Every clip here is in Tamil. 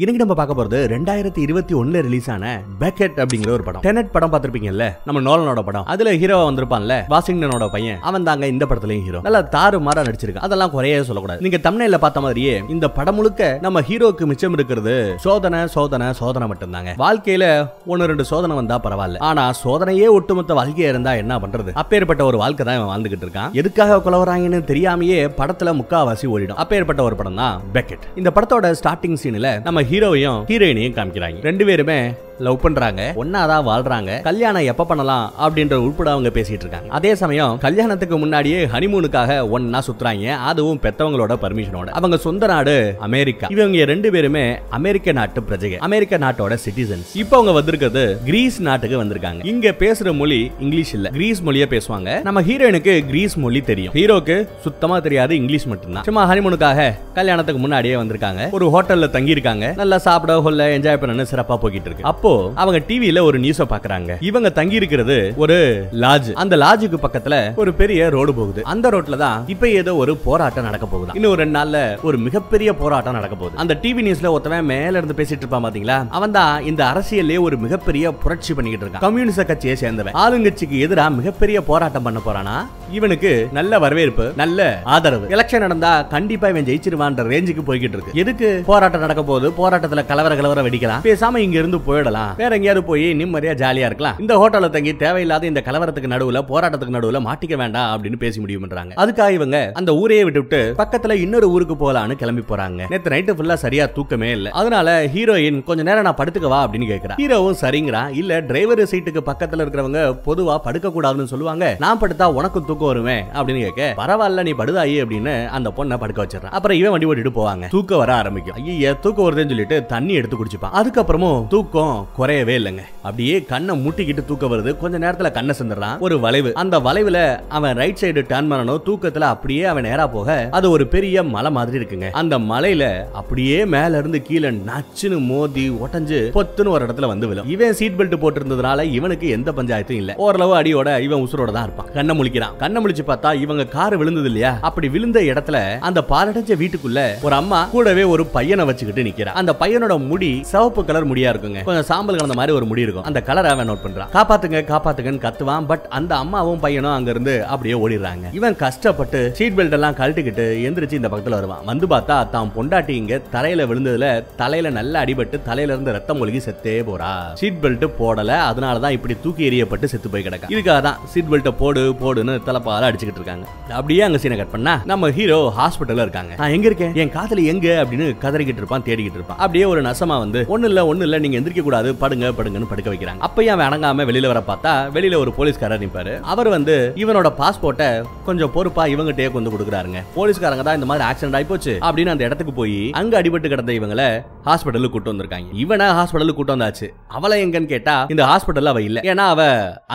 இன்னைக்கு நம்ம பார்க்க போறது ரெண்டாயிரத்தி இருபத்தி ஒண்ணுல ரிலீஸ் ஆன பேக்கெட் அப்படிங்கிற ஒரு படம். டெனட் படம் பார்த்திருப்பீங்கல்ல? நம்ம நோலனோட படம். அதுல ஹீரோவா வந்திருப்பான்ல வாஷிங்டனோட பையன். அவன் தாங்க இந்த படத்துலயும் ஹீரோ நல்லா தாறு மாறா நடிச்சிருக்கான். அதெல்லாம் குறையே சொல்லக்கூடாது. நீங்க தமிழ்ல பார்த்த மாதிரியே இந்த படம் முழுக்க நம்ம ஹீரோக்கு மிச்சம் இருக்கிறது சோதனை சோதனை சோதனை மட்டும்தாங்க. வாழ்க்கையில ஒன்னு ரெண்டு சோதனை வந்தா பரவாயில்ல. ஆனா சோதனையே ஒட்டுமொத்த வாழ்க்கையா இருந்தா என்ன பண்றது? அப்பேற்பட்ட ஒரு வாழ்க்கை தான் இவன் வாழ்ந்துகிட்டு இருக்கான். எதுக்காக குலவராங்கன்னு தெரியாமயே படத்துல முக்காவாசி ஓடிடும். அப்பேற்பட்ட ஒரு படம் தான் பெக்கெட் இந்த படத்தோட ஸ்டார்டிங் சீன்ல நம்ம ஹீரோவையும் ஹீரோயினையும் காமிக்கிறாங்க. ரெண்டு பேருமே லவ் பண்றாங்க ஒன்னாதான் வாழ்றாங்க கல்யாணம் எப்ப பண்ணலாம் அப்படின்ற உட்பட அவங்க பேசிட்டு இருக்காங்க. அதே சமயம் கல்யாணத்துக்கு முன்னாடியே ஹனிமூனுக்காக ஒன்னா சுத்துறாங்க அதுவும் பெத்தவங்களோட பர்மிஷனோட அவங்க சொந்த நாடு அமெரிக்கா. இவங்க ரெண்டு பேருமே அமெரிக்க நாட்டு பிரஜைகள் அமெரிக்க நாட்டோட சிட்டிசன்ஸ் இப்போ அவங்க வந்திருக்கிறது கிரீஸ் நாட்டுக்கு வந்திருக்காங்க. இங்க பேசுற மொழி இங்கிலீஷ் இல்ல கிரீஸ் மொழிய பேசுவாங்க. நம்ம ஹீரோயினுக்கு கிரீஸ் மொழி தெரியும். ஹீரோக்கு சுத்தமா தெரியாது இங்கிலீஷ் மட்டும்தான். சும்மா ஹனிமூனுக்காக கல்யாணத்துக்கு முன்னாடியே வந்திருக்காங்க. ஒரு ஹோட்டல்ல தங்கி இருக்காங்க நல்லா சாப்பிட கொள்ள என்ஜாய் பண்ணு சிறப்பா போய்கிட்டு இருக்கு. அப்போ அவங்க டிவியில ஒரு நியூஸ பாக்குறாங்க. இவங்க தங்கி இருக்கிறது ஒரு லாட்ஜ் அந்த லாட்ஜுக்கு பக்கத்துல ஒரு பெரிய ரோடு போகுது. அந்த ரோட்ல தான் இப்ப ஏதோ ஒரு போராட்டம் நடக்க போகுது. இன்னும் ரெண்டு நாள்ல ஒரு மிகப்பெரிய போராட்டம் நடக்க போகுது. அந்த டிவி நியூஸ்ல ஒருத்தவன் மேல இருந்து பேசிட்டு இருப்பான் பாத்தீங்களா? அவன் தான் இந்த அரசியல்லே ஒரு மிகப்பெரிய புரட்சி பண்ணிக்கிட்டு இருக்கான். கம்யூனிஸ்ட் கட்சியை சேர்ந்தவன். ஆளுங்கட்சிக்கு எதிரா மிகப்பெரிய போராட்டம் பண்ண போறானா? இவனுக்கு நல்ல வரவேற்பு நல்ல ஆதரவு. எலெக்ஷன் நடந்தா கண்டிப்பா இவன் ஜெயிச்சிருவான்ற ரேஞ்சுக்கு போய்கிட்டு இருக்கு. எதுக்கு போராட்டம் நடக்க போகுது? போராட்டத்துல கலவர கலவர வெடிக்கலாம். பேசாம இங்க இருந்து போயிடலாம். வேற எங்கேயாவது போய் நிம்மதியா ஜாலியா இருக்கலாம். இந்த ஹோட்டல்ல தங்கி தேவையில்லாத இந்த கலவரத்துக்கு நடுவுல போராட்டத்துக்கு நடுவுல மாட்டிக்க வேண்டாம் அப்படின்னு பேசி முடியும்ன்றாங்க அதுக்காக இவங்க அந்த ஊரையே விட்டுவிட்டு பக்கத்துல இன்னொரு ஊருக்கு போலான்னு கிளம்பி போறாங்க. நேத்து நைட்டு ஃபுல்லா சரியா தூக்கமே இல்ல. அதனால ஹீரோயின் கொஞ்ச நேரம் நான் படுத்துக்கவா அப்படின்னு கேக்குறா. ஹீரோவும் சரிங்கிறான் இல்ல டிரைவர் சீட்டுக்கு பக்கத்துல இருக்கிறவங்க பொதுவா படுக்க கூடாதுன்னு சொல்லுவாங்க. நான் படுத்தா உனக்கும் தூக்கம் வருமே அப்படின்னு கேட்க பரவாயில்ல நீ படுதாயி அப்படின்னு அந்த பொண்ணை படுக்க வச்சிடறான். அப்புறம் இவன் வண்டி ஓட்டிட்டு போவாங்க. தூக்கம் வர ஆரம்பிக்கும். ஐயா தூக்கம் வருதுன்னு சொல்லிட்டு தண்ணி எடுத்து குடிச்சுப்பான். அதுக்கப்புறமும் தூக்கம் குறையவே இல்லைங்க. அப்படியே கண்ணை முட்டிக்கிட்டு தூக்கம் வருது. கொஞ்ச நேரத்துல கண்ணை செந்துடுறான் ஒரு வளைவு. அந்த வளைவுல அவன் ரைட் சைடு டர்ன் பண்ணணும். தூக்கத்துல அப்படியே அவன் நேரா போக அது ஒரு பெரிய மலை மாதிரி இருக்குங்க. அந்த மலையில அப்படியே மேல இருந்து கீழே நச்சுன்னு மோதி உடஞ்சு பொத்துன்னு ஒரு இடத்துல வந்து விழும். இவன் சீட் பெல்ட் போட்டிருந்ததுனால இவனுக்கு எந்த பஞ்சாயத்தும் இல்ல. ஓரளவு அடியோட இவன் உசுரோட தான் இருப்பான். கண்ணை முழிக்கிறான். கண்ணை முழிச்சு பார்த்தா இவங்க கார் விழுந்தது இல்லையா? அப்படி விழுந்த இடத்துல அந்த பாலடைஞ்ச வீட்டுக்குள்ள ஒரு அம்மா கூடவே ஒரு பையனை வச்சுக்கிட்டு நிக்கிறா அந்த பையனோட முடி சிவப்பு கலர் முடியா இருக்குங்க. கொஞ்சம் சாம்பல் கலந்த மாதிரி ஒரு முடி இருக்கும் அந்த கலரை அவன் நோட் பண்றான். காப்பாத்துங்க காப்பாத்துங்கன்னு கத்துவான். பட் அந்த அம்மாவும் பையனும் அங்க இருந்து அப்படியே ஓடிடுறாங்க. இவன் கஷ்டப்பட்டு சீட் பெல்ட் எல்லாம் கழட்டிக்கிட்டு எந்திரிச்சு இந்த பக்கத்துல வருவான். வந்து பார்த்தா தான் பொண்டாட்டி இங்க தரையில விழுந்ததுல தலையில நல்லா அடிபட்டு தலையில இருந்து ரத்தம் ஒழுகி செத்தே போறா. சீட் பெல்ட் போடல அதனாலதான் இப்படி தூக்கி எறியப்பட்டு செத்து போய் கிடக்கா இதுக்காக தான் சீட் பெல்ட்டை போடு போடுன்னு தலைப்பால அடிச்சுக்கிட்டு இருக்காங்க. அப்படியே அங்க சீனை கட் பண்ணா நம்ம ஹீரோ ஹாஸ்பிட்டல்ல இருக்காங்க. நான் எங்க இருக்கேன்? என் காதலி எங்க? அப்படின்னு கதறிக்கிட்டு இருப்பான் தேடிக்கிட்டு இருப்பான். அப்படியே ஒரு நசமா வந்து ஒண்ணு இல்ல ஒண்ணு இல்ல நீங்க எந்திரிக்க கூடாது படுங்க படுங்கன்னு படுக்க வைக்கிறாங்க. அப்ப அவன் அணங்காம வெளியில வர பார்த்தா வெளியில ஒரு போலீஸ்காரர் நிப்பாரு. அவர் வந்து இவனோட பாஸ்போர்ட்டை கொஞ்சம் பொறுப்பா இவங்கிட்டே கொண்டு கொடுக்குறாருங்க. போலீஸ்காரங்க தான் இந்த மாதிரி ஆக்சிடென்ட் ஆகி போச்சு அப்படின்னு அந்த இடத்துக்கு போய் அங்க அடிபட்டு கிடந்த இவங்கள ஹாஸ்பிட்டலுக்கு கூட்டு வந்திருக்காங்க. இவனை ஹாஸ்பிட்டலுக்கு கூட்டு வந்தாச்சு. அவளை எங்கன்னு கேட்டா இந்த ஹாஸ்பிட்டல் அவ இல்ல. ஏன்னா அவ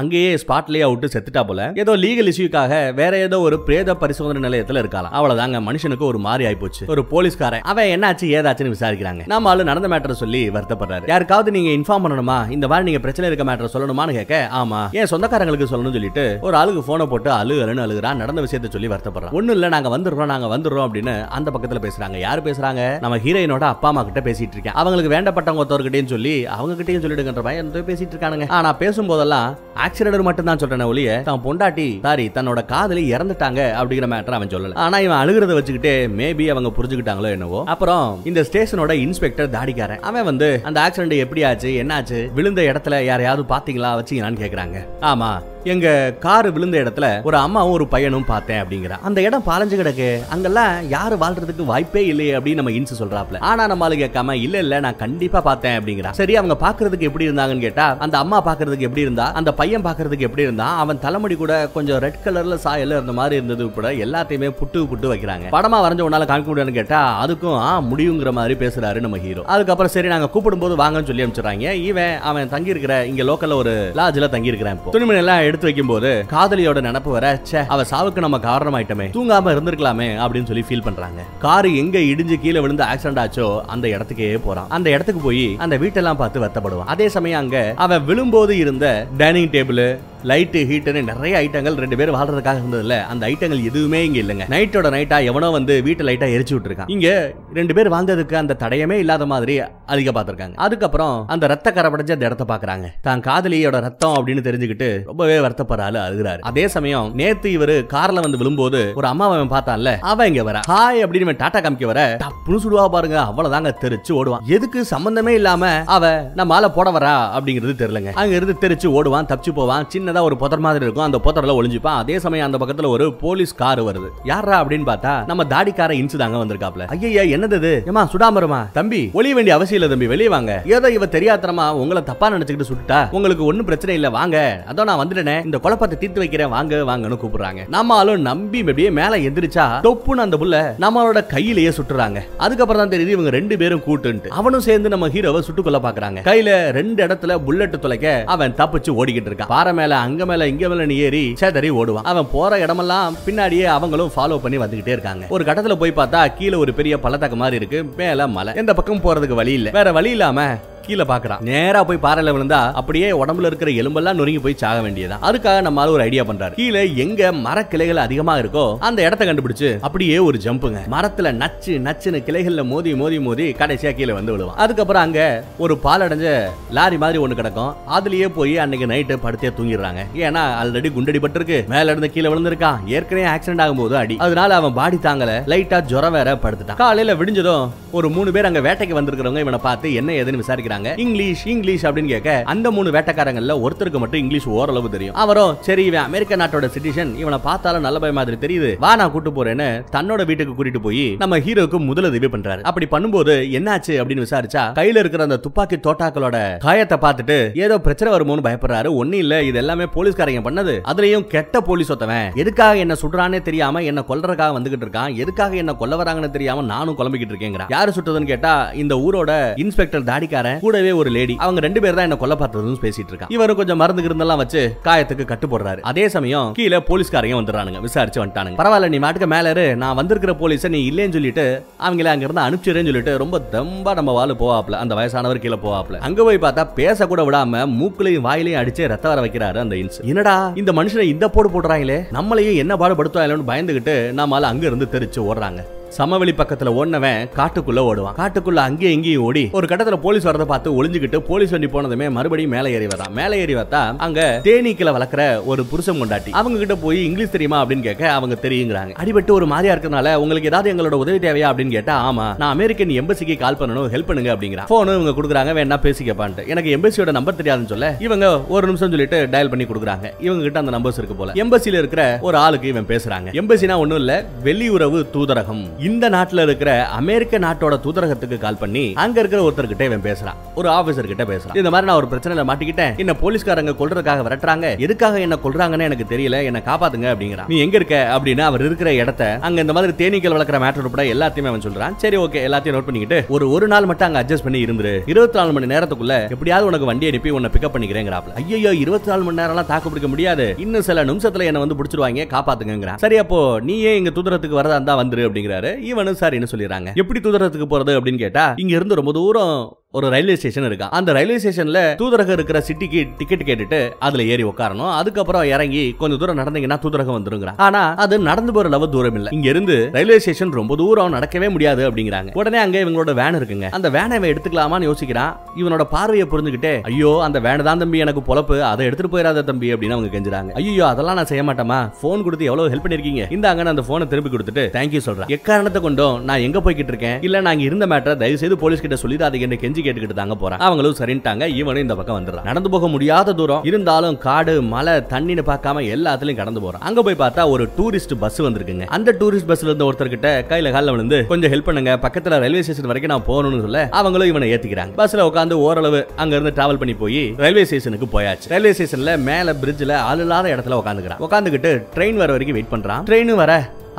அங்கேயே ஸ்பாட்லயே விட்டு செத்துட்டா போல. ஏதோ லீகல் இஷ்யூக்காக வேற ஏதோ ஒரு பிரேத பரிசோதனை நிலையத்துல இருக்கலாம் அவ்வளவுதாங்க மனுஷனுக்கு ஒரு மாறி போச்சு ஒரு போலீஸ்காரன். அவன் என்னாச்சு ஏதாச்சுன்னு விசாரிக்கிறாங்க. நம்ம ஆளு நடந்த மேட்டர் சொல்லி வருத்தப்படுறாரு. யாருக்காவது நீங்க இன்ஃபார்ம் பண்ணணுமா? இந்த மாதிரி நீங்க பிரச்சனை இருக்க மேட்டர் சொல்லணுமான்னு கேட்க ஆமா. ஏன் சொந்தக்காரங்களுக்கு சொல்லணும்னு சொல்லிட்டு ஒரு ஆளுக்கு போனை போட்டு அழு அழுன்னு அழுகுறான் நடந்த விஷயத்தை சொல்லி வருத்தப்படுறான் ஒன்னும் இல்ல நாங்க வந்துடுறோம் நாங்க வந்துடுறோம் அப்படின்னு அந்த பக்கத்துல பேசுறாங்க. யாரு பேசுறாங்க? நம்ம ஹீரோயினோட அப்பா அம்மா கிட்ட பேசிட்டு இருக்கேன். அவங்களுக்கு வேண்டப்பட்டவங்க ஒருத்தவர்கிட்டயும் சொல்லி அவங்க கிட்டயும் சொல்லிடுங்கன்ற பையன் பேசிட்டு இருக்கானுங்க. ஆனா பேசும்போதெல்லாம் ஆக்சிடென்ட் மட்டும் தான் சொல்றேன் ஒழிய தான் பொண்டாட்டி சாரி தன்னோட காதலி இறந்துட்டாங்க அப்படிங்கிற மேட்டர் அவன் சொல்லல. ஆனா இவன் அழுகிறத வச்சுக்கிட்டே மேபி அவங்க புரிஞ்சுக்கிட்டாங்களோ என்னவோ. அப்புறம் இந்த ஸ்டேஷனோட இன்ஸ்பெக்டர் தாடிக்காரன். அவன் வந்து அந்த ஆக்சிடென்ட் எப்படி ஆச்சு என்னாச்சு? விழுந்த இடத்துல யாரையாவது பாத்தீங்களா வச்சீங்களான்னு கேக்குறாங்க. ஆமா எங்க கார் விழுந்த இடத்துல ஒரு அம்மாவும் ஒரு பையனும் பார்த்தேன் அப்படிங்கிற. அந்த இடம் பாலஞ்சு கிடக்கு. அங்கெல்லாம் யாரு வாழ்றதுக்கு வாய்ப்பே இல்லையே அப்படின்னு நம்ம இன்சு சொல்றாப்ல. ஆனா நம்ம ஆளு கேட்காம இல்ல இல்ல நான் கண்டிப்பா பார்த்தேன் அப்படிங்கிறான் சரி அவங்க பாக்குறதுக்கு எப்படி இருந்தாங்கன்னு கேட்டா அந்த அம்மா பாக்குறதுக்கு எப்படி இருந்தா அந்த பையன் பாக்குறதுக்கு எப்படி இருந்தா அவன் தலைமுடி கூட கொஞ்சம் ரெட் கலர்ல சாயல இருந்த மாதிரி இருந்தது கூட எல்லாத்தையுமே புட்டு புட்டு வைக்கிறாங்க. படமா வரைஞ்ச உன்னால காமிக்க முடியாதுன்னு கேட்டா அதுக்கும் ஆ முடியுங்கிற மாதிரி பேசுறாரு நம்ம ஹீரோ அதுக்கப்புறம் சரி நாங்க கூப்பிடும் போது வாங்கன்னு சொல்லி அனுப்பிச்சுறாங்க இவன் அவன் தங்கி இருக்கிற இங்க லோக்கல்ல ஒரு லாட்ஜ்ல தங்கி இருக்கிறான் துணிமணி எல்லாம் எடுத்து வைக்கும் போது காதலியோட நினப்பு வர சே அவ சாவுக்கு நம்ம காரணமாயிட்டமே தூங்காம இருந்திருக்கலாமே அப்படின்னு சொல்லி ஃபீல் பண்றாங்க. காரு எங்க இடிஞ்சு கீழே விழுந்து ஆக்சிடென்ட் ஆச்சோ அந்த இடத்துக்கே போறான். அந்த இடத்துக்கு போய் அந்த வீட்டெல்லாம் பார்த்து வருத்தப்படுவான். அதே சமயம் அங்க அவன் விழும்போது இருந்த டைனிங் டேபிள் லைட்டு ஹீட்டுன்னு நிறைய ஐட்டங்கள் ரெண்டு பேரும் வாழ்றதுக்காக இருந்ததுல அந்த ஐட்டங்கள் எதுவுமே இங்க இல்லைங்க. நைட்டோட நைட்டா எவனோ வந்து வீட்டு லைட்டா எரிச்சு விட்டுருக்கான். இங்க ரெண்டு பேர் வாழ்ந்ததுக்கு அந்த தடயமே இல்லாத மாதிரி அதிக பார்த்திருக்காங்க. அதுக்கப்புறம் அந்த ரத்த கரப்படைஞ்ச அந்த இடத்த பாக்குறாங்க தான் காதலியோட ரத்தம் அப்படின்னு தெரிஞ்சுக்கிட்டு ரொம்பவே வருத்தப்படுறாரு அழுகுறாரு. அதே சமயம் நேத்து இவரு கார்ல வந்து விழும்போது ஒரு அம்மா அவன் பார்த்தான்ல. அவன் இங்க வர. ஹாய் அப்படின்னு டாட்டா காமிக்க வர டப்புனு சுடுவா பாருங்க. அவ்வளவுதாங்க தெரிச்சு ஓடுவான். எதுக்கு சம்பந்தமே இல்லாம அவ நம்ம ஆளை போட வரா அப்படிங்கிறது தெரியலங்க. அங்க இருந்து தெரிச்சு ஓடுவான் தப்பிச்சு போவான். சின்ன சின்னதா ஒரு புதர் மாதிரி இருக்கும் அந்த புத்தரில் ஒளிஞ்சுப்பான். அதே சமயம் அந்த பக்கத்துல ஒரு போலீஸ் கார் வருது. யாரா அப்படின்னு பார்த்தா நம்ம தாடிக்கார இன்சு தாங்க வந்திருக்காப்ல. ஐயா என்னது இது ஏமா சுடாமருமா? தம்பி ஒளிய வேண்டிய அவசியம் இல்ல தம்பி வெளியே வாங்க. ஏதோ இவ தெரியாதனமா உங்களை தப்பா நினைச்சுக்கிட்டு சுட்டுட்டா உங்களுக்கு ஒன்றும் பிரச்சனை இல்ல வாங்க. அதோ நான் வந்துட்டேனே இந்த குழப்பத்தை தீர்த்து வைக்கிறேன் வாங்க வாங்கன்னு கூப்பிடுறாங்க. நம்ம ஆளும் நம்பி அப்படியே மேல எந்திரிச்சா தொப்புன்னு அந்த புள்ள நம்மளோட கையிலேயே சுட்டுறாங்க. அதுக்கப்புறம் தான் தெரியுது இவங்க ரெண்டு பேரும் கூட்டுன்ட்டு. அவனும் சேர்ந்து நம்ம ஹீரோவை சுட்டுக்கொள்ள பாக்குறாங்க. கையில ரெண்டு இடத்துல புல்லட் துளைக்க அவன் தப்பிச்சு ஓடிக்கிட்டு இருக்கான். பாறை மேல அங்க மேல இங்க மேல நீ ஏறி சேதறி ஓடுவான். அவன் போற இடமெல்லாம் பின்னாடியே அவங்களும் ஃபாலோ பண்ணி வந்துகிட்டே இருக்காங்க. ஒரு கட்டத்துல போய் பார்த்தா கீழே ஒரு பெரிய பள்ளத்தாக்கு மாதிரி இருக்கு மேல மலை. எந்த பக்கம் போறதுக்கு வழி இல்ல. வேற வழி இல்லாம கீழே பாக்குறான் நேரா போய் பாறையில விழுந்தா அப்படியே உடம்புல இருக்கிற எலும்பெல்லாம் நொறுங்கி போய் சாக வேண்டியதா. அதுக்காக நம்ம ஒரு ஐடியா பண்றாரு. கீழே எங்க மரக்கிளைகள் அதிகமா இருக்கோ அந்த இடத்த கண்டுபிடிச்சு அப்படியே ஒரு ஜம்புங்க மரத்துல நச்சு நச்சுன்னு கிளைகள்ல மோதி மோதி மோதி கடைசியா கீழே வந்து விழுவான். அதுக்கப்புறம் அங்க ஒரு பாலடைஞ்ச லாரி மாதிரி ஒண்ணு கிடக்கும். அதுலயே போய் அன்னைக்கு நைட்டு படுத்தே தூங்கிடுறாங்க. ஏன்னா ஆல்ரெடி குண்டடி பட்டிருக்கு மேல இருந்து கீழே விழுந்திருக்கான். ஏற்கனவே ஆக்சிடென்ட் ஆகும்போது அடி. அதனால அவன் பாடி தாங்கல. லைட்டா ஜுரம் வேற படுத்துட்டான். காலையில விடிஞ்சதும் ஒரு மூணு பேர் அங்க வேட்டைக்கு வந்திருக்கிறவங்க இவனை பார்த்து என்ன ஏதுன்னு விசாரிக்கிறாங்க. இங்கிலீஷ் இங்கிலீஷ் அப்படின்னு கேட்க அந்த மூணு வேட்டைக்காரங்கள்ல ஒருத்தருக்கு மட்டும் இங்கிலீஷ் ஓரளவு தெரியும். அவரும் சரி இவன் அமெரிக்க நாட்டோட சிட்டிசன் இவனை பார்த்தாலும் நல்ல பய மாதிரி தெரியுது. வா நான் கூட்டு போறேன்னு தன்னோட வீட்டுக்கு கூட்டிட்டு போய் நம்ம ஹீரோக்கு முதலுதவி பண்றாரு. அப்படி பண்ணும்போது என்னாச்சு அப்படின்னு விசாரிச்சா கையில இருக்கிற அந்த துப்பாக்கி தோட்டாக்களோட காயத்தை பார்த்துட்டு ஏதோ பிரச்சனை வருமோன்னு பயப்படுறாரு. ஒன்னும் இல்ல இது எல்லாமே போலீஸ்காரங்க பண்ணது. அதுலயும் கெட்ட போலீஸ் ஒத்தவன் எதுக்காக என்ன சுடுறானே தெரியாம என்ன கொல்றதுக்காக வந்துகிட்டு இருக்கான்? எதுக்காக என்ன கொல்ல வராங்கன்னு தெரியாம நானும் குழம்பிக்கிட்டு இருக்கேங்கிறான். யாரு சுட்டதுன்னு கேட்டா இந்த ஊரோட இன்ஸ்பெக்டர் தாடிக்காரன் கூடவே ஒரு லேடி அவங்க ரெண்டு பேர் தான் என்ன கொல்ல பார்த்ததுன்னு பேசிட்டு இருக்கான் இவரும் கொஞ்சம் மருந்து கிருந்தெல்லாம் வச்சு காயத்துக்கு கட்டு போடுறாரு. அதே சமயம் கீழே போலீஸ்காரங்க வந்துடுறானுங்க. விசாரிச்சு வந்துட்டானுங்க. பரவாயில்ல நீ மாட்டுக்கு மேல நான் வந்திருக்கிற போலீஸை நீ இல்லைன்னு சொல்லிட்டு அவங்கள அங்க இருந்து அனுப்பிச்சிடுறேன்னு சொல்லிட்டு ரொம்ப தம்பா நம்ம வாழ் போவாப்ல அந்த வயசானவர் கீழே போவாப்ல அங்க போய் பார்த்தா பேச கூட விடாம மூக்குலையும் வாயிலையும் அடிச்சு ரத்த வர வைக்கிறாரு அந்த இன்ஸ். என்னடா இந்த மனுஷனை இந்த போடு போடுறாங்களே? நம்மளையும் என்ன பாடுபடுத்துவாங்களோன்னு பயந்துகிட்டு நம்மளால அங்க இருந்து தெரிச்சு ஓடுறாங்க. சமவெளி பக்கத்துல ஓடினவன் காட்டுக்குள்ள ஓடுவான். காட்டுக்குள்ள அங்கேயும் இங்கேயும் ஓடி ஒரு கட்டத்துல போலீஸ் வரதை பார்த்து ஒளிஞ்சுக்கிட்டு போலீஸ் வண்டி போனதுமே மறுபடியும் மேலே ஏறி வரான். மேலே ஏறி பார்த்தா அங்க தேனீக்கில வளர்க்குற ஒரு புருஷன் கொண்டாட்டி அவங்க கிட்ட போய் இங்கிலீஷ் தெரியுமா அப்படின்னு கேட்க அவங்க தெரியுங்கிறாங்க. அடிபட்டு ஒரு மாதிரியா இருக்கறனால உங்களுக்கு ஏதாவது எங்களோட உதவி தேவையா அப்படின்னு கேட்டா ஆமா நான் அமெரிக்கன் எம்பசிக்கு கால் பண்ணணும் ஹெல்ப் பண்ணுங்க அப்படிங்கிறான். போன் இவங்க கொடுக்குறாங்க வேணா பேசிக்கப்பான்ட்டு எனக்கு எம்பசியோட நம்பர் தெரியாதுன்னு சொல்ல இவங்க ஒரு நிமிஷம் சொல்லிட்டு டயல் பண்ணி கொடுக்குறாங்க. இவங்க கிட்ட அந்த நம்பர்ஸ் இருக்கு போல. எம்பசியில இருக்கிற ஒரு ஆளுக்கு இவன் பேசுறாங்க. எம்பசினா ஒண்ணும் இல்ல வெளியுறவு தூதரகம். இந்த நாட்டுல இருக்கிற அமெரிக்க நாட்டோட தூதரகத்துக்கு கால் பண்ணி அங்க இருக்கிற ஒருத்தர் கிட்ட இவன் பேசுறான். ஒரு ஆபீசர் கிட்ட பேசுறான். இந்த மாதிரி நான் ஒரு பிரச்சனையில மாட்டிக்கிட்டேன். என்ன போலீஸ்காரங்க கொள்றதுக்காக விரட்டுறாங்க. எதுக்காக என்ன கொள்றாங்கன்னு எனக்கு தெரியல. என்ன காப்பாத்துங்க அப்படிங்கிறான். நீ எங்க இருக்க அப்படின்னு அவர் இருக்கிற இடத்த அங்க இந்த மாதிரி தேனீக்கள் வளர்க்குற மேட்டர் உட்பட எல்லாத்தையுமே அவன் சொல்றான். சரி ஓகே எல்லாத்தையும் நோட் பண்ணிக்கிட்டு ஒரு ஒரு நாள் மட்டும் அங்க அட்ஜஸ்ட் பண்ணி இருந்துரு. இருபத்தி நாலு மணி நேரத்துக்குள்ள எப்படியாவது உனக்கு வண்டி அனுப்பி உன்னை பிக்கப் பண்ணிக்கிறேங்கிறாப்ல. ஐயோ இருபத்தி நாலு மணி நேரம்லாம் தாக்கு பிடிக்க முடியாது. இன்னும் சில நிமிஷத்துல என்ன வந்து பிடிச்சிருவாங்க காப்பாத்துங்கிறான் சரி அப்போ நீயே இங்க தூதரத்துக்கு வரதா இருந்தா வந்துரு அப்படிங்கிறாரு. இவனும் சரின்னு சொல்லிடுறாங்க? எப்படி தூதரத்துக்கு போறது அப்படின்னு கேட்டா இங்க இருந்து ரொம்ப தூரம் ஒரு ரயில்வே ஸ்டேஷன் இருக்கா? அந்த ரயில்வே ஸ்டேஷன்ல தூதரகம் இருக்கிற சிட்டிக்கு டிக்கெட் கேட்டுட்டு அதுல ஏறி உட்காரணும் அதுக்கப்புறம் இறங்கி கொஞ்சம் தூரம் நடந்தீங்கன்னா தூதரகம் வந்துருங்கிறான் ஆனா அது நடந்து போற அளவு தூரம் இல்ல. இங்க இருந்து ரயில்வே ஸ்டேஷன் ரொம்ப தூரம் நடக்கவே முடியாது அப்படிங்கிறாங்க. உடனே அங்க இவங்களோட வேன் இருக்குங்க. அந்த வேனை இவன் எடுத்துக்கலாமான்னு யோசிக்கிறான். இவனோட பார்வையை புரிஞ்சுக்கிட்டே ஐயோ அந்த வேன் தான் தம்பி எனக்கு பொழப்பு. அதை எடுத்துட்டு போயிடாத தம்பி அப்படின்னு அவங்க கெஞ்சுறாங்க. ஐயோ அதெல்லாம் நான் செய்ய மாட்டேமா போன் கொடுத்து எவ்வளவு ஹெல்ப் பண்ணிருக்கீங்க? இந்த அங்க அந்த போனை திருப்பி கொடுத்துட்டு தேங்க்யூ சொல்றேன். எக்காரணத்தை கொண்டும் நான் எங்க போய்கிட்டு இருக்கேன்? இல்ல நாங்க இருந்த மேட்டரை தயவு செய்து போலீஸ் கிட்ட சொல்லிடாதீங்கன்னு கெஞ்சி கேட்டுக்கிட்டு தாங்க போறான் அவங்களும் சரின்ட்டாங்க. இவனும் இந்த பக்கம் வந்துடுறான். நடந்து போக முடியாத தூரம். இருந்தாலும் காடு மலை தண்ணின்னு பார்க்காம எல்லாத்துலயும் கடந்து போறான். அங்க போய் பார்த்தா ஒரு டூரிஸ்ட் பஸ் வந்திருக்குங்க. அந்த டூரிஸ்ட் பஸ்ல இருந்த ஒருத்தர் கிட்ட கையில காலில் விழுந்து கொஞ்சம் ஹெல்ப் பண்ணுங்க. பக்கத்துல ரயில்வே ஸ்டேஷன் வரைக்கும் நான் போகணும்னு சொல்ல அவங்களும் இவனை ஏத்திக்கிறாங்க. பஸ்ல உட்காந்து ஓரளவு அங்க இருந்து டிராவல் பண்ணி போய் ரயில்வே ஸ்டேஷனுக்கு போயாச்சு. ரயில்வே ஸ்டேஷன்ல மேல பிரிட்ஜ்ல ஆள் இல்லாத இடத்துல உட்காந்துக்கிறான் உட்காந்துக்கிட்டு ட்ரெயின் வர வரைக்கும் வெயிட் பண்றான். ட்ரெயின் வர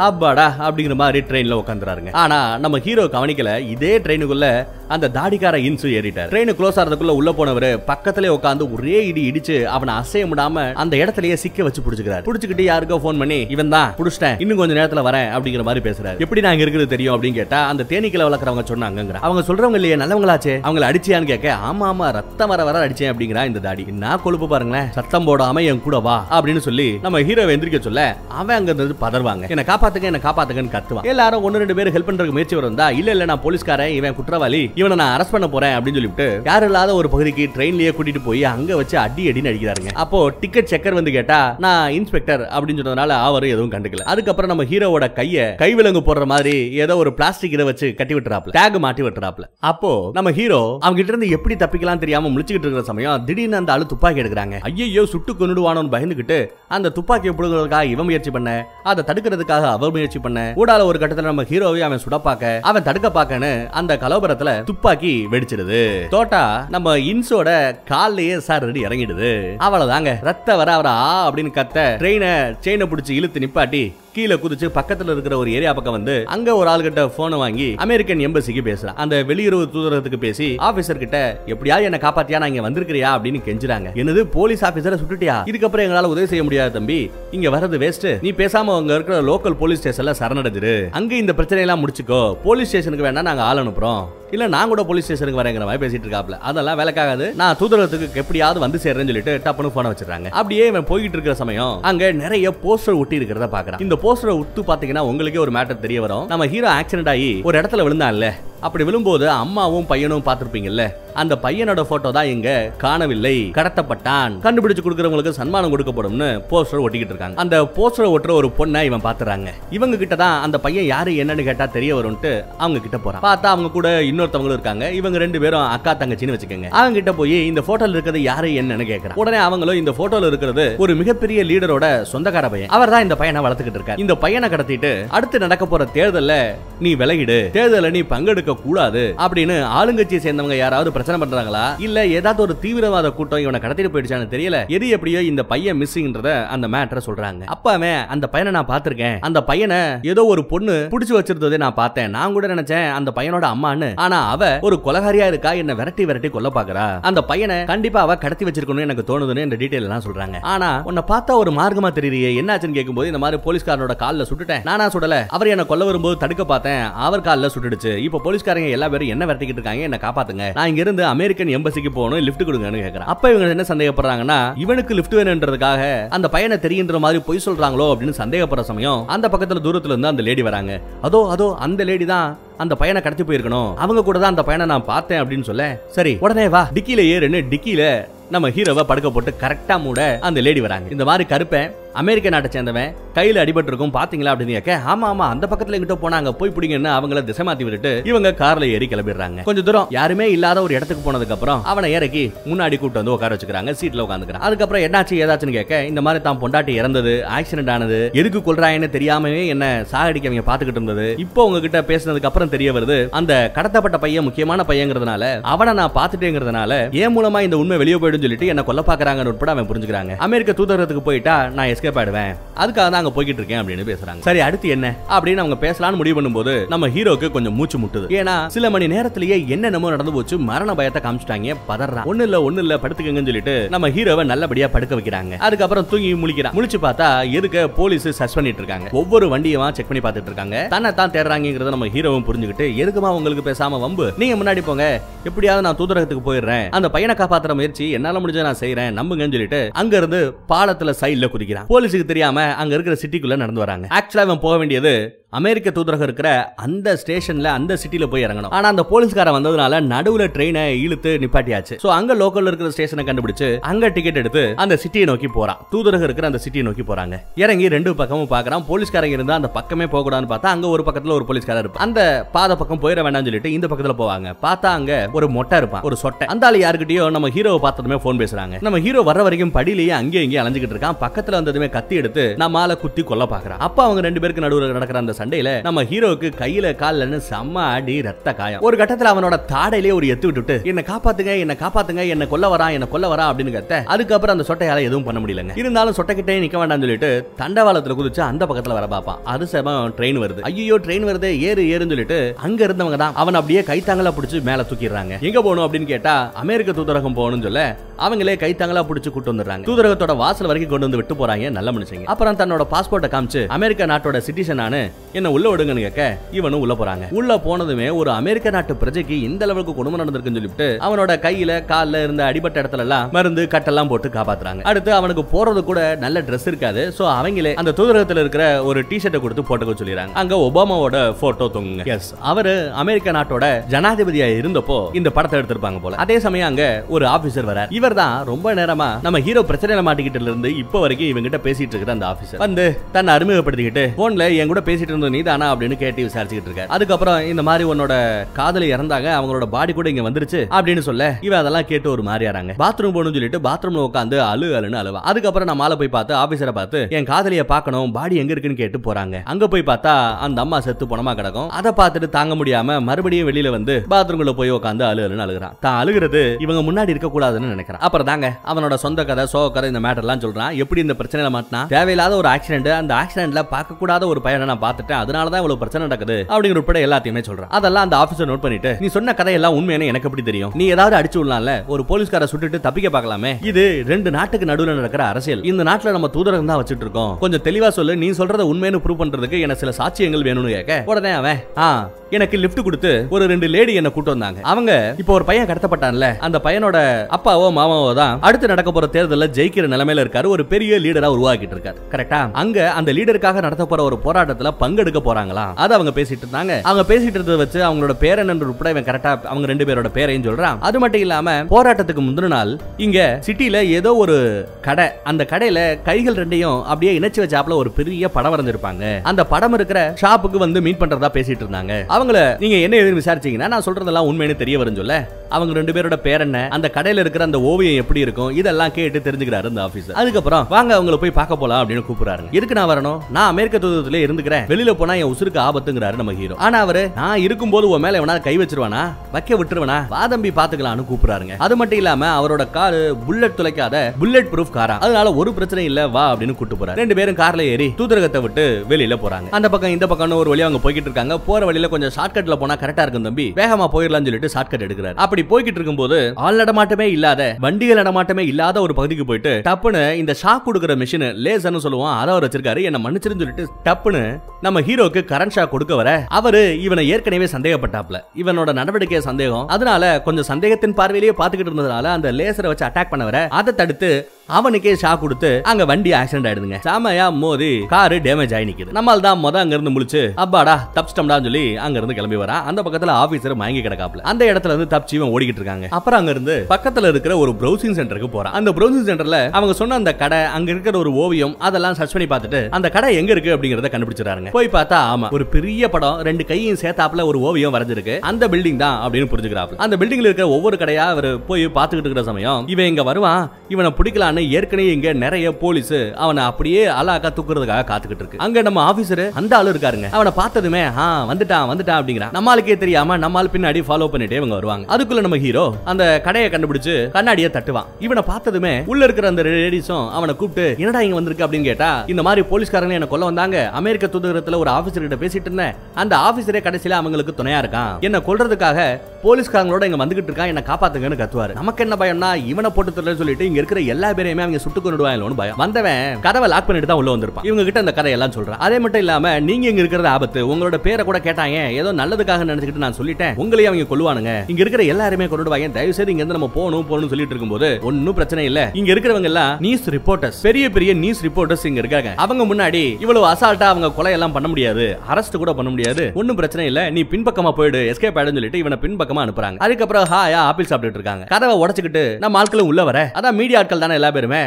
அப்பாடா அப்படிங்கிற மாதிரி ட்ரெயின்ல உட்காந்துறாருங்க ஆனா நம்ம ஹீரோ கவனிக்கல. இதே ட்ரெயினுக்குள்ள அந்த தாடிக்கார இன்சு ஏறிட்டார். ட்ரெயின் க்ளோஸ் ஆறதுக்குள்ள உள்ள போனவர் பக்கத்திலே உட்காந்து ஒரே இடி இடிச்சு அவனை அசைய முடியாம அந்த இடத்துலயே சிக்க வச்சு புடிச்சுக்கிறார். புடிச்சுக்கிட்டு யாருக்கோ ஃபோன் பண்ணி இவன் தான் புடிச்சிட்டேன் இன்னும் கொஞ்ச நேரத்துல வரேன் அப்படிங்கிற மாதிரி பேசுறாரு. எப்படி நான் இருக்கிறது தெரியும்? அப்படின்னு கேட்டா அந்த தேனீக்களை வளர்க்குறவங்க சொன்னாங்க அவங்க சொல்றவங்க இல்லையே நல்லவங்களாச்சு? அவங்கள அடிச்சியான்னு கேட்க ஆமா ஆமா ரத்தம் வர வர அடிச்சேன் அப்படிங்கிறா இந்த தாடி. நான் கொழுப்பு பாருங்களேன் சத்தம் போடாம என் கூட வா அப்படின்னு சொல்லி நம்ம ஹீரோ எந்திரிக்க சொல்ல அவன் அங்க இருந்து பதறுவாங்க. என்ன காப்பாத்துங்க என்ன காப்பாத்துங்கன்னு கத்துவான். எல்லாரும் ஒன்னு ரெண்டு பேர் ஹெல்ப் பண்றதுக்கு முயற்சி வரும் இல்ல இல்ல நான் போலீஸ்காரன் இவன் குற்றவாளி இவனை நான் அரெஸ்ட் பண்ண போறேன் அப்படின்னு சொல்லிட்டு யாரும் இல்லாத ஒரு பகுதிக்கு ட்ரெயின்லயே கூட்டிட்டு போய் அங்க வச்சு அடி அடின்னு அடிக்கிறாருங்க. அப்போ டிக்கெட் செக்கர் வந்து கேட்டா நான் இன்ஸ்பெக்டர் அப்படின்னு சொன்னதுனால அவரும் எதுவும் கண்டுக்கல. அதுக்கப்புறம் நம்ம ஹீரோவோட கைய கைவிலங்கு போடுற மாதிரி ஏதோ ஒரு பிளாஸ்டிக் இதை வச்சு கட்டி விட்டுறாப்ல டேக் மாட்டி விட்டுறாப்ல அப்போ நம்ம ஹீரோ அவங்க கிட்ட இருந்து எப்படி தப்பிக்கலாம் தெரியாம முழிச்சுக்கிட்டு இருக்கிற சமயம் திடீர்னு அந்த ஆளு துப்பாக்கி எடுக்கிறாங்க. ஐயோ சுட்டு கொண்டுடுவானோன்னு பயந்துகிட்டு அந்த துப்பாக்கியை பிடுங்கிறதுக்காக இவன் முயற்சி பண்ண அதை தடுக்கிறதுக்காக அவர் முயற்சி பண்ண கூடால ஒரு கட்டத்துல நம்ம ஹீரோவை அவன் சுட பார்க்க அவன் தடுக்க பார்க்கன்னு அந்த கலவரத்துல துப்பாக்கி வெடிச்சிடுது. தோட்டா நம்ம இன்ஸோட கால்லயே சார் ரெடி இறங்கிடுது. அவ்வளவுதாங்க. ரத்த வர வரா அப்படின்னு கத்த ட்ரெயினை செயினை பிடிச்சி இழுத்து நிப்பாட்டி கீழே குதிச்சு பக்கத்துல இருக்கிற ஒரு ஏரியா பக்கம் வந்து அங்க ஒரு ஆள்கிட்ட போனை வாங்கி அமெரிக்கன் எம்பசிக்கு பேசுறான் அந்த வெளியுறவு தூதரகத்துக்கு பேசி ஆபீசர் கிட்ட எப்படியாவது என்ன காப்பாத்தியா? நான் இங்க வந்திருக்கிறியா? அப்படின்னு கெஞ்சுறாங்க. என்னது போலீஸ் ஆபீசரை சுட்டுட்டியா? இதுக்கப்புறம் எங்களால உதவி செய்ய முடியாது தம்பி. இங்க வர்றது வேஸ்ட் நீ பேசாம அங்க இருக்கிற லோக்கல் போலீஸ் ஸ்டேஷன்ல சரணடைஞ்சிரு. அங்க இந்த பிரச்சனை எல்லாம் முடிச்சுக்கோ. போலீஸ் ஸ்டேஷனுக்கு வேணா நாங்க ஆள் அனுப்புறோம். இல்ல நான் கூட போலீஸ் ஸ்டேஷனுக்கு வரேங்கிற மாதிரி பேசிட்டு இருக்காப்ல. அதெல்லாம் வேலைக்காகாது. நான் தூதரகத்துக்கு எப்படியாவது வந்து சேர்றேன்னு சொல்லிட்டு டப்புனு போன வச்சிருக்காங்க அப்படியே இவன் போய்கிட்டு இருக்கிற சமயம் அங்க நிறைய போஸ்டர் ஒட்டி இருக்கிறத பாக்குறான். இந்த போஸ்டரை உத்து பாத்தீங்கன்னா உங்களுக்கே ஒரு மேட்டர் தெரிய வரும். நம்ம ஹீரோ ஆக்சிடென்ட் ஆகி ஒரு இடத்துல விழுந்தான்ல. அப்படி விழும்போது அம்மாவும் பையனும் பார்த்துருப்பீங்கல்ல. அந்த பையனோட போட்டோ தான் இங்க காணவில்லை. கடத்தப்பட்டான். கண்டுபிடிச்சு கொடுக்கறவங்களுக்கு சன்மானம் கொடுக்கப்படும்னு போஸ்டர் ஒட்டிக்கிட்டு இருக்காங்க. அந்த போஸ்டர் ஒட்டுற ஒரு பொண்ணை இவன் பாத்துறாங்க இவங்க கிட்ட தான் அந்த பையன் யாரு என்னன்னு கேட்டா தெரிய வரும்ட்டு அவங்க கிட்ட போறான். பார்த்தா அவங்க கூட இன்னொருத்தவங்களும் இருக்காங்க. இவங்க ரெண்டு பேரும் அக்கா தங்கச்சின்னு வச்சுக்கோங்க. அவங்க கிட்ட போய் இந்த போட்டோல இருக்கிறது யாரு என்னன்னு கேட்கறான் உடனே அவங்களும் இந்த போட்டோல இருக்கிறது ஒரு மிகப்பெரிய லீடரோட சொந்தக்கார பையன். அவர் தான் இந்த பையனை வளர்த்துக்கிட்டு இருக்காரு. இந்த பையனை கடத்திட்டு அடுத்து நடக்க போற தேர்தல்ல நீ விலகிடு தேர்தல நீ பங்கெடுக்க கூடாது அப்படின்னு ஆளுங்கட்சியை சேர்ந்தவங்க யாராவது பிரச்சனை பண்றாங்களா? இல்ல ஏதாவது ஒரு தீவிரவாத கூட்டம் இவனை கடத்திட்டு போயிடுச்சான்னு தெரியல? எது எப்படியோ இந்த பையன் மிஸ்ஸிங்ன்றத அந்த மேட்டரை சொல்றாங்க. அப்பாவே அந்த பையனை நான் பார்த்திருக்கேன். அந்த பையனை ஏதோ ஒரு பொண்ணு புடிச்சு வச்சிருந்ததை நான் பார்த்தேன். நான் கூட நினைச்சேன் அந்த பையனோட அம்மான்னு. ஆனா அவ ஒரு கொலகாரியா இருக்கா? என்ன விரட்டி விரட்டி கொல்ல பாக்குறா. அந்த பையனை கண்டிப்பா அவ கடத்தி வச்சிருக்கணும்னு எனக்கு தோணுதுன்னு இந்த டீடைல் எல்லாம் சொல்றாங்க. ஆனா உன்னை பார்த்தா ஒரு மார்க்கமா தெரியலையே என்னாச்சுன்னு கேட்கும்போது இந்த மாதிரி போலீஸ்காரனோட காலில் சுட்டுட்டேன். நானா சுடல. அவர் என்ன கொல்ல வரும்போது தடுக்க பார்த்தேன். அவர் காலில் சுட்டுடுச்சு. இப்போ போலீஸ்காரங்க எல்லா பேரும் என்ன விரட்டிக்கிட்டு இருக்காங்க என்ன காப்பாத்துங்க. நான் இங்க இருந்து அமெரிக்கன் எம்பசிக்கு போகணும் லிஃப்ட் கொடுங்கன்னு கேட்கறேன் அப்ப இவங்க என்ன சந்தேகப்படுறாங்கன்னா இவனுக்கு லிஃப்ட் வேணுன்றதுக்காக அந்த பையனை தெரியுன்ற மாதிரி பொய் சொல்றாங்களோ அப்படின்னு சந்தேகப்படுற சமயம் அந்த பக்கத்துல தூரத்துல இருந்து அந்த லேடி வராங்க. அதோ அதோ அந்த லேடி தான் அந்த பையனை கடத்தி போயிருக்கணும். அவங்க கூட தான் அந்த பையனை நான் பார்த்தேன் அப்படின்னு சொல்ல சரி உடனே வா. டிக்கில ஏறுன்னு டிக்கில நம்ம ஹீரோவை படுக்க போட்டு கரெக்டா மூட அந்த லேடி வராங்க. இந்த மாதிரி கருப்பேன். அமெரிக்க நாட்டை சேர்ந்தவன் கையில் அடிபட்டு இருக்கும் பாத்தீங்களா அப்படின்னு கேட்க ஆமா ஆமா அந்த பக்கத்துல எங்கிட்ட போனாங்க போய் பிடிங்கன்னு அவங்கள திசை மாத்தி விட்டுட்டு இவங்க கார்ல ஏறி கிளம்பிடுறாங்க. கொஞ்சம் தூரம் யாருமே இல்லாத ஒரு இடத்துக்கு போனதுக்கு அப்புறம் அவனை இறக்கி முன்னாடி கூட்டு வந்து உட்கார வச்சுக்கிறாங்க சீட்ல உட்காந்துக்கிறான். அதுக்கப்புறம் என்னாச்சு ஏதாச்சுன்னு கேட்க இந்த மாதிரி தான் பொண்டாட்டி இறந்தது ஆக்சிடென்ட் ஆனது எதுக்கு கொள்றாயன்னு தெரியாமவே என்ன சாகடிக்க அவங்க பாத்துக்கிட்டு இருந்தது? இப்போ உங்ககிட்ட பேசினதுக்கு அப்புறம் தெரிய வருது அந்த கடத்தப்பட்ட பையன் முக்கியமான பையங்கிறதுனால அவனை நான் பாத்துட்டேங்கிறதுனால ஏன் மூலமா இந்த உண்மை வெளியே போயிடும் சொல்லிட்டு என்ன கொல்ல பாக்குறாங்கன்னு உட்பட அவன் புரிஞ்சுக்கிறாங்க. அமெரிக்க தூதரகத்துக்கு போயிட்டா நான் எஸ்கேப் ஆயிடுவேன் அதுக்காக தான் அங்க போய்கிட்டு இருக்கேன் அப்படின்னு பேசுறாங்க. சரி அடுத்து என்ன? அப்படின்னு அவங்க பேசலாம்னு முடிவு பண்ணும்போது நம்ம ஹீரோக்கு கொஞ்சம் மூச்சு முட்டுது. ஏன்னா சில மணி நேரத்திலேயே என்னென்னமோ நடந்து போச்சு மரண பயத்தை காமிச்சிட்டாங்க பதறான். ஒண்ணு இல்ல ஒண்ணு இல்ல படுத்துக்கங்கன்னு சொல்லிட்டு நம்ம ஹீரோவை நல்லபடியா படுக்க வைக்கிறாங்க. அதுக்கப்புறம் தூங்கி முழிக்கிறான். முழிச்சு பார்த்தா எதுக்கு போலீஸ் சர்ச் பண்ணிட்டு இருக்காங்க. ஒவ்வொரு வண்டியமா செக் பண்ணி பார்த்துட்டு இருக்காங்க. தன்னை தான் தேடுறாங்கிறத நம்ம ஹீரோவும் புரிஞ்சுக்கிட்டு எதுக்குமா உங்களுக்கு பேசாம வம்பு? நீங்க முன்னாடி போங்க. எப்படியாவது நான் தூதரகத்துக்கு போயிடுறேன். அந்த பையனை காப்பாத்துற முயற்சி என்னால முடிஞ்ச நான் செய்யறேன் நம்புங்கன்னு சொல்லிட்டு அங்க இருந்து பாலத்துல சைடுல குதிக்கிறான். போலீஸுக்கு தெரியாம அங்க இருக்கிற சிட்டிக்குள்ள நடந்து வராங்க. ஆக்சுவலா இவன் போக வேண்டியது அமெரிக்க தூதரகம் இருக்கிற அந்த ஸ்டேஷன்ல அந்த சிட்டில போய் இறங்கணும். ஆனா அந்த போலீஸ்காரன் வந்ததுனால நடுவுல ட்ரெயினை இழுத்து நிப்பாட்டியாச்சு. சோ அங்க லோக்கல்ல இருக்கிற ஸ்டேஷனை கண்டுபிடிச்சு அங்க டிக்கெட் எடுத்து அந்த சிட்டியை நோக்கி போறான். தூதரகம் இருக்கிற அந்த சிட்டியை நோக்கி போறாங்க. இறங்கி ரெண்டு பக்கமும் பாக்குறான். போலீஸ்காரங்க இருந்தா அந்த பக்கமே போக கூடாதுன்னு பார்த்தா அங்க ஒரு பக்கத்துல ஒரு போலீஸ்காரர் இருப்பான். அந்த பாத பக்கம் போயிட வேண்டாம்னு சொல்லிட்டு இந்த பக்கத்துல போவாங்க. பார்த்தா அங்க ஒரு மொட்டை இருப்பான் ஒரு சொட்டை. அந்த ஆள் யாருக்கிட்டயோ நம்ம ஹீரோவை பார்த்ததுமே போன் பேசுறாங்க. நம்ம ஹீரோ வர வரைக்கும் படியிலேயே அங்கேயும் இங்கேயும் அலைஞ்சுக்கிட்டு இருக்கான். பக்கத்துல வந்ததுமே கத்தி எடுத்து நம்ம ஆளை குத்தி கொல்ல பாக்குறான். அப்ப அவங்க ரெண்டு பேருக்கு நடுவில் நடக்கிற அந்த சண்டையில நம்ம ஹீரோவுக்கு கையில கால்லன்னு செம்ம அடி ரத்த காயம். ஒரு கட்டத்துல அவனோட தாடையிலே ஒரு எத்து விட்டுட்டு என்ன காப்பாத்துங்க என்ன காப்பாத்துங்க என்ன கொல்ல வரா என்ன கொல்ல வரா அப்படின்னு கத்த அதுக்கப்புறம் அந்த சொட்டையால எதுவும் பண்ண முடியலங்க. இருந்தாலும் சொட்டைக்கிட்டே நிக்க வேண்டாம்னு சொல்லிட்டு தண்டவாளத்துல குதிச்சு அந்த பக்கத்துல வர பாப்பான் அது செம ட்ரெயின் வருது. ஐயோ ட்ரெயின் வருது ஏறு ஏறுன்னு சொல்லிட்டு அங்க இருந்தவங்க தான் அவன் அப்படியே கைத்தாங்களா பிடிச்சு மேல தூக்கிடுறாங்க. எங்க போகணும் அப்படின்னு கேட்டா அமெரிக்க தூதரகம் போகணும்னு சொல்ல அவங்களே கைத்தாங்களா பிடிச்சு கூட்டு வந்துடுறாங்க. தூதரகத்தோட வாசல் வரைக்கும் கொண்டு வந்து விட்டு போறாங்க நல்ல மனுஷங்க. அப்புறம் தன்னோட பாஸ்போர்ட்டை காமிச்சு அமெரிக்க நாட்டோட சிட்டிசனானு என்ன உள்ள விடுங்கன்னு கேட்க இவனும் உள்ள போறாங்க. உள்ள போனதுமே ஒரு அமெரிக்க நாட்டு பிரஜைக்கு இந்த அளவுக்கு கொடுமை நடந்திருக்குன்னு சொல்லிட்டு அவனோட கையில கால்ல இருந்த அடிபட்ட இடத்துல எல்லாம் மருந்து கட்டெல்லாம் போட்டு காப்பாத்துறாங்க. அடுத்து அவனுக்கு போறது கூட நல்ல Dress இருக்காது. சோ அவங்களே அந்த தூதரகத்துல இருக்கிற ஒரு டி ஷர்ட்டை கொடுத்து போட்டுக்க சொல்லிடுறாங்க. அங்க ஒபாமாவோட போட்டோ தொங்குங்க. எஸ் அவரு அமெரிக்க நாட்டோட ஜனாதிபதியா இருந்தப்போ இந்த படத்தை எடுத்திருப்பாங்க போல. அதே சமயம் அங்க ஒரு ஆபீசர் வர இவர் தான் ரொம்ப நேரமா நம்ம ஹீரோ பிரச்சனையில மாட்டிக்கிட்டு இருந்து இப்ப வரைக்கும் இவங்கிட்ட பேசிட்டு இருக்கிற அந்த ஆபீசர் வந்து தன்னை அறிமுகப்படுத்திக்கிட்டு போன்ல என் கூட பேசிட்டு நீ தானா அப்படின்னு கேட்டு விசாரிச்சுக்கிட்டு இருக்காரு அதுக்கப்புறம் இந்த மாதிரி உன்னோட காதலி இறந்தாங்க அவங்களோட பாடி கூட இங்க வந்துருச்சு அப்படின்னு சொல்ல இவன் அதெல்லாம் கேட்டு ஒரு மாதிரியாராங்க பாத்ரூம் போகணும்னு சொல்லிட்டு பாத்ரூம்ல உட்காந்து அழு அழுன்னு அழுவா. அதுக்கப்புறம் நான் மாலை போய் பார்த்து ஆபீசரை பார்த்து என் காதலிய பார்க்கணும் பாடி எங்க இருக்குன்னு கேட்டு போறாங்க. அங்க போய் பார்த்தா அந்த அம்மா செத்து பணமா கிடக்கும். அதை பார்த்துட்டு தாங்க முடியாம மறுபடியும் வெளியில வந்து பாத்ரூம்ல போய் உட்காந்து அழு அழுன்னு அழுகுறான். தான் அழுகிறது இவங்க முன்னாடி இருக்க கூடாதுன்னு நினைக்கிறான். அப்புறம் தாங்க அவனோட சொந்த கதை சோக கதை இந்த மேட்டர்லாம் சொல்றான். எப்படி இந்த பிரச்சனையில மாட்டினா தேவையில்லாத ஒரு ஆக்சிடென்ட் அந்த ஆக்சிடென்ட்ல பார்க்க கூடாத ஒரு பையனை நான் பார்த்துட்டேன். அதனால தான் இவ்வளவு பிரச்சனை நடக்குது அப்படிங்கிற உட்பட எல்லாத்தையுமே சொல்றான். அதெல்லாம் அந்த ஆபீசர் நோட் பண்ணிட்டு நீ சொன்ன கதையெல்லாம் உண்மையான எனக்கு எப்படி தெரியும்? நீ ஏதாவது அடிச்சு விடலாம்ல? ஒரு போலீஸ்கார சுட்டுட்டு தப்பிக்க பார்க்கலாமே? இது ரெண்டு நாட்டுக்கு நடுவில் நடக்கிற அரசியல். இந்த நாட்டுல நம்ம தூதரகம் தான் வச்சுட்டு இருக்கோம். கொஞ்சம் தெளிவா சொல்லு நீ சொல்றத உண்மைன்னு ப்ரூவ் பண்றதுக்கு எனக்கு சில சாட்சியங்கள் வேணும்னு கேட்க. உடனே அவன் ஆ எனக்கு லிஃப்ட் கொடுத்து ஒரு ரெண்டு லேடி என்ன கூட்டு வந்தாங்க. அவங்க இப்போ ஒரு பையன் கடத்தப்பட்டான்ல. அந்த பையனோட அப்பாவோ மாமாவோ தான் அடுத்து நடக்க போற தேர்தலில் ஜெயிக்கிற நிலைமையில இருக்காரு. ஒரு பெரிய லீடரா உருவாக்கிட்டு இருக்காரு. கரெக்டா அங்க அந்த லீடருக்காக நடத்த போற ஒரு போராட்டத்துல பங்கெடுக்க போறாங்களா? அதை அவங்க பேசிட்டு இருந்தாங்க. அவங்க பேசிட்டு இருந்ததை வச்சு அவங்களோட பேரன் என்று உட்பட இவன் கரெக்டா அவங்க ரெண்டு பேரோட பேரையும் சொல்றான். அது மட்டும் இல்லாம போராட்டத்துக்கு முந்தின நாள் இங்க சிட்டில ஏதோ ஒரு கடை. அந்த கடையில கைகள் ரெண்டையும் அப்படியே இணைச்சு வச்சாப்ல ஒரு பெரிய படம் வரைஞ்சிருப்பாங்க. அந்த படம் இருக்கிற ஷாப்புக்கு வந்து மீட் பண்றதா பேசிட்டு இருந்தாங்க. அவங்கள நீங்க என்ன எதுன்னு விசாரிச்சீங்கன்னா நான் சொல்றதெல்லாம் உண்மைன்னு தெரிய வரும் சொல்ல. அவங்க ரெண்டு பேரோட பேர் என்ன அந்த கடையில இருக்கிற அந்த ஓவியம் எப்படி இருக்கும் இதெல்லாம் கேட்டு தெரிஞ்சுக்கிறாரு அந்த ஆபீசர் அதுக்கப்புறம் வாங்க அவங்களை போய் பார்க்க போலாம் அப்படின்னு கூப்பிடுறாரு எதுக்கு நான் வரணும்? நான் அமெரிக்க தூதரத்திலே இருந்துக்கிறேன். வெளியில வெளியில போனா என் உசுருக்கு ஆபத்துங்கிறாரு நம்ம ஹீரோ. ஆனா அவரு நான் இருக்கும்போது உன் மேல எவனா கை வச்சிருவானா? வைக்க விட்டுருவனா? வாதம்பி பாத்துக்கலாம்னு கூப்பிடுறாருங்க. அது மட்டும் இல்லாம அவரோட காரு புல்லட் துளைக்காத புல்லட் ப்ரூஃப் காரா. அதனால ஒரு பிரச்சனை இல்ல வா அப்படின்னு கூட்டு போறாரு. ரெண்டு பேரும் கார்ல ஏறி தூதரகத்தை விட்டு வெளியில போறாங்க. அந்த பக்கம் இந்த பக்கம் ஒரு வழியா அவங்க போய்கிட்டு இருக்காங்க. போற வழியில கொஞ்சம் ஷார்ட்கட்ல போனா கரெக்டா இருக்கும் தம்பி. வேகமா போயிடலாம்னு சொல்லிட்டு ஷார்ட்கட் எடுக்கிறாரு. அப்படி போய்கிட்டு இருக்கும்போது ஆள் நடமாட்டமே இல்லாத வண்டிகள் நடமாட்டமே இல்லாத ஒரு பகுதிக்கு போயிட்டு டப்புன்னு இந்த ஷாக் கொடுக்குற மிஷின் லேசர்னு சொல்லுவோம் அதை அவர் வச்சிருக்காரு. என்ன மன்னிச்சிருந்து சொல்லிட்டு டப்புன்னு நம்ம ஹீரோக்கு கரண்ட் ஷாக் கொடுக்க வர அவரு இவனை ஏற்கனவே சந்தேகப்பட்டாப்ல இவனோட நடவடிக்கை சந்தேகம். அதனால கொஞ்சம் சந்தேகத்தின் பார்வையிலேயே பாத்துக்கிட்டு இருந்ததுனால அந்த லேசரை வச்சு அட்டாக் பண்ண வர அதை தடுத்து அவனுக்கே ஷாக் கொடுத்து அங்க வண்டி ஆக்சிடென்ட் ஆயிடுதுங்க. சாமையா மோதி காரு டேமேஜ் ஆகி நிக்குது. நம்மால் தான் மொத அங்க இருந்து முழிச்சு அப்பாடா தப்பிச்சிட்டோம்டா சொல்லி அங்க இருந்து கிளம்பி வரா அந்த பக்கத்துல ஆபீசர் மயங்கி கிடக்காப்ல. அந்த இடத்துல இருந்து தப்பிச்சு இவன் ஓடிக்கிட்டு இருக்காங்க. அப்புறம் அங்க இருந்து பக்கத்துல இருக்கிற ஒரு ப்ரௌசிங் சென்டருக்கு போறான். அந்த ப்ரௌசிங் சென்டர்ல அவங்க சொன்ன அந்த கடை அங்க இருக்கிற ஒரு ஓவியம் அதெல்லாம் சர்ச் பண்ணி பார்த்துட்டு அந்த கடை எங்க இருக்கு அப்படிங்கறத கண்டுபிடிச்சிடறாங்க போய் பார்த்தா ஆமா ஒரு பெரிய படம் ரெண்டு கையும் சேர்த்தாப்புல ஒரு ஓவியம் வரைஞ்சிருக்கு. அந்த பில்டிங் தான் அப்படின்னு புரிஞ்சுக்கிறாப்ல அந்த பில்டிங்ல இருக்கிற ஒவ்வொரு கடையா அவர் போய் பார்த்துக்கிட்டு இருக்கிற சமயம் இவன் இங்க வருவான் இவனை பிடிக்கலான்னு ஏற்கனவே இங்க நிறைய போலீஸ் அவனை அப்படியே அலாக்கா தூக்குறதுக்காக காத்துக்கிட்டு இருக்கு. அங்க நம்ம ஆபீசர் அந்த ஆளு இருக்காருங்க. அவனை பார்த்ததுமே ஆ வந்துட்டான் வந்துட்டான் அப்படிங்கிறான். நம்மளுக்கே தெரியாம நம்மால் பின்னாடி ஃபாலோ பண்ணிட்டே இவங்க வருவாங்க. அதுக்குள்ள நம்ம ஹீரோ அந்த கடையை கண்டுபிடிச்சு கண்ணாடியை தட்டுவான். இவனை பார்த்ததுமே உள்ள இருக்கிற அந்த லேடிஸும் அவனை கூப்பிட்டு என்னடா இங்க வந்திருக்கு? அப்படின்னு கேட்டா இந்த மாதிரி போலீஸ்காரங்க என்ன கொல்ல வந்தாங்க. அமெரிக்க தூதரகத்துல ஒரு ஆபீசர் கிட்ட பேசிட்டு இருந்தேன். அந்த ஆபீசரே கடைசியில அவங்களுக்கு துணையா இருக்கான். என்ன கொல்றதுக்காக போலீஸ்காரங்களோட இங்க வந்துகிட்டு இருக்கான். என்ன காப்பாத்துங்கன்னு கத்துவாரு. நமக்கு என்ன பயம்னா இவனை போட்டு சொல்லிட்டு இங்க இருக்கிற எல்லா பேரையுமே அவங்க சுட்டு கொண்டுடுவாங்களோன்னு பயம். வந்தவன் கதவை லாக் பண்ணிட்டு தான் உள்ள வந்திருப்பான். இவங்க கிட்ட அந்த கதையெல்லாம் சொல்றேன். அதே மட்டும் இல்லாம நீங்க இங்க இருக்கிறது ஆபத்து. உங்களோட பேரை கூட கேட்டாங்க ஏதோ நல்லதுக்காக நினைச்சுக்கிட்டு நான் சொல்லிட்டேன். உங்களையும் அவங்க கொல்லுவானுங்க. இங்க இருக்கிற எல்லாருமே கொண்டுடுவாங்க தயவு செய்து இங்க இருந்து நம்ம போகணும் போகணும் சொல்லிட்டு இருக்கும்போது ஒன்னும் பிரச்சனை இல்ல. இங்க இருக்கிறவங்க எல்லாம் நியூஸ் ரிப்போர்ட்டர்ஸ் பெரிய பெரிய நியூஸ் ரிப்போர்ட்டர்ஸ் இங்க இருக்காங்க. அவங்க முன்னாடி இவ்வளவு அசால்ட்டா அவங்க கொலை எல்லாம் பண்ண முடியாது. அரெஸ்ட் கூட பண்ண முடியாது. ஒன்னும் பிரச்சனை இல்ல. நீ பின்பக்கமா போயிடு. எஸ்கேப் ஆயிடுன்னு சொல்லிட்டு இவனை பின்பக்கமா அனுப்புறாங்க. அதுக்கப்புறம் ஹாயா ஆப்பிள் சாப்பிட்டு இருக்காங்க. கதவை உடச்சுக்கிட்டு நம்ம ஆட்களும் உள்ள வர. அதான் மீடியா ஆட்கள் தானே எல்லா பேருமே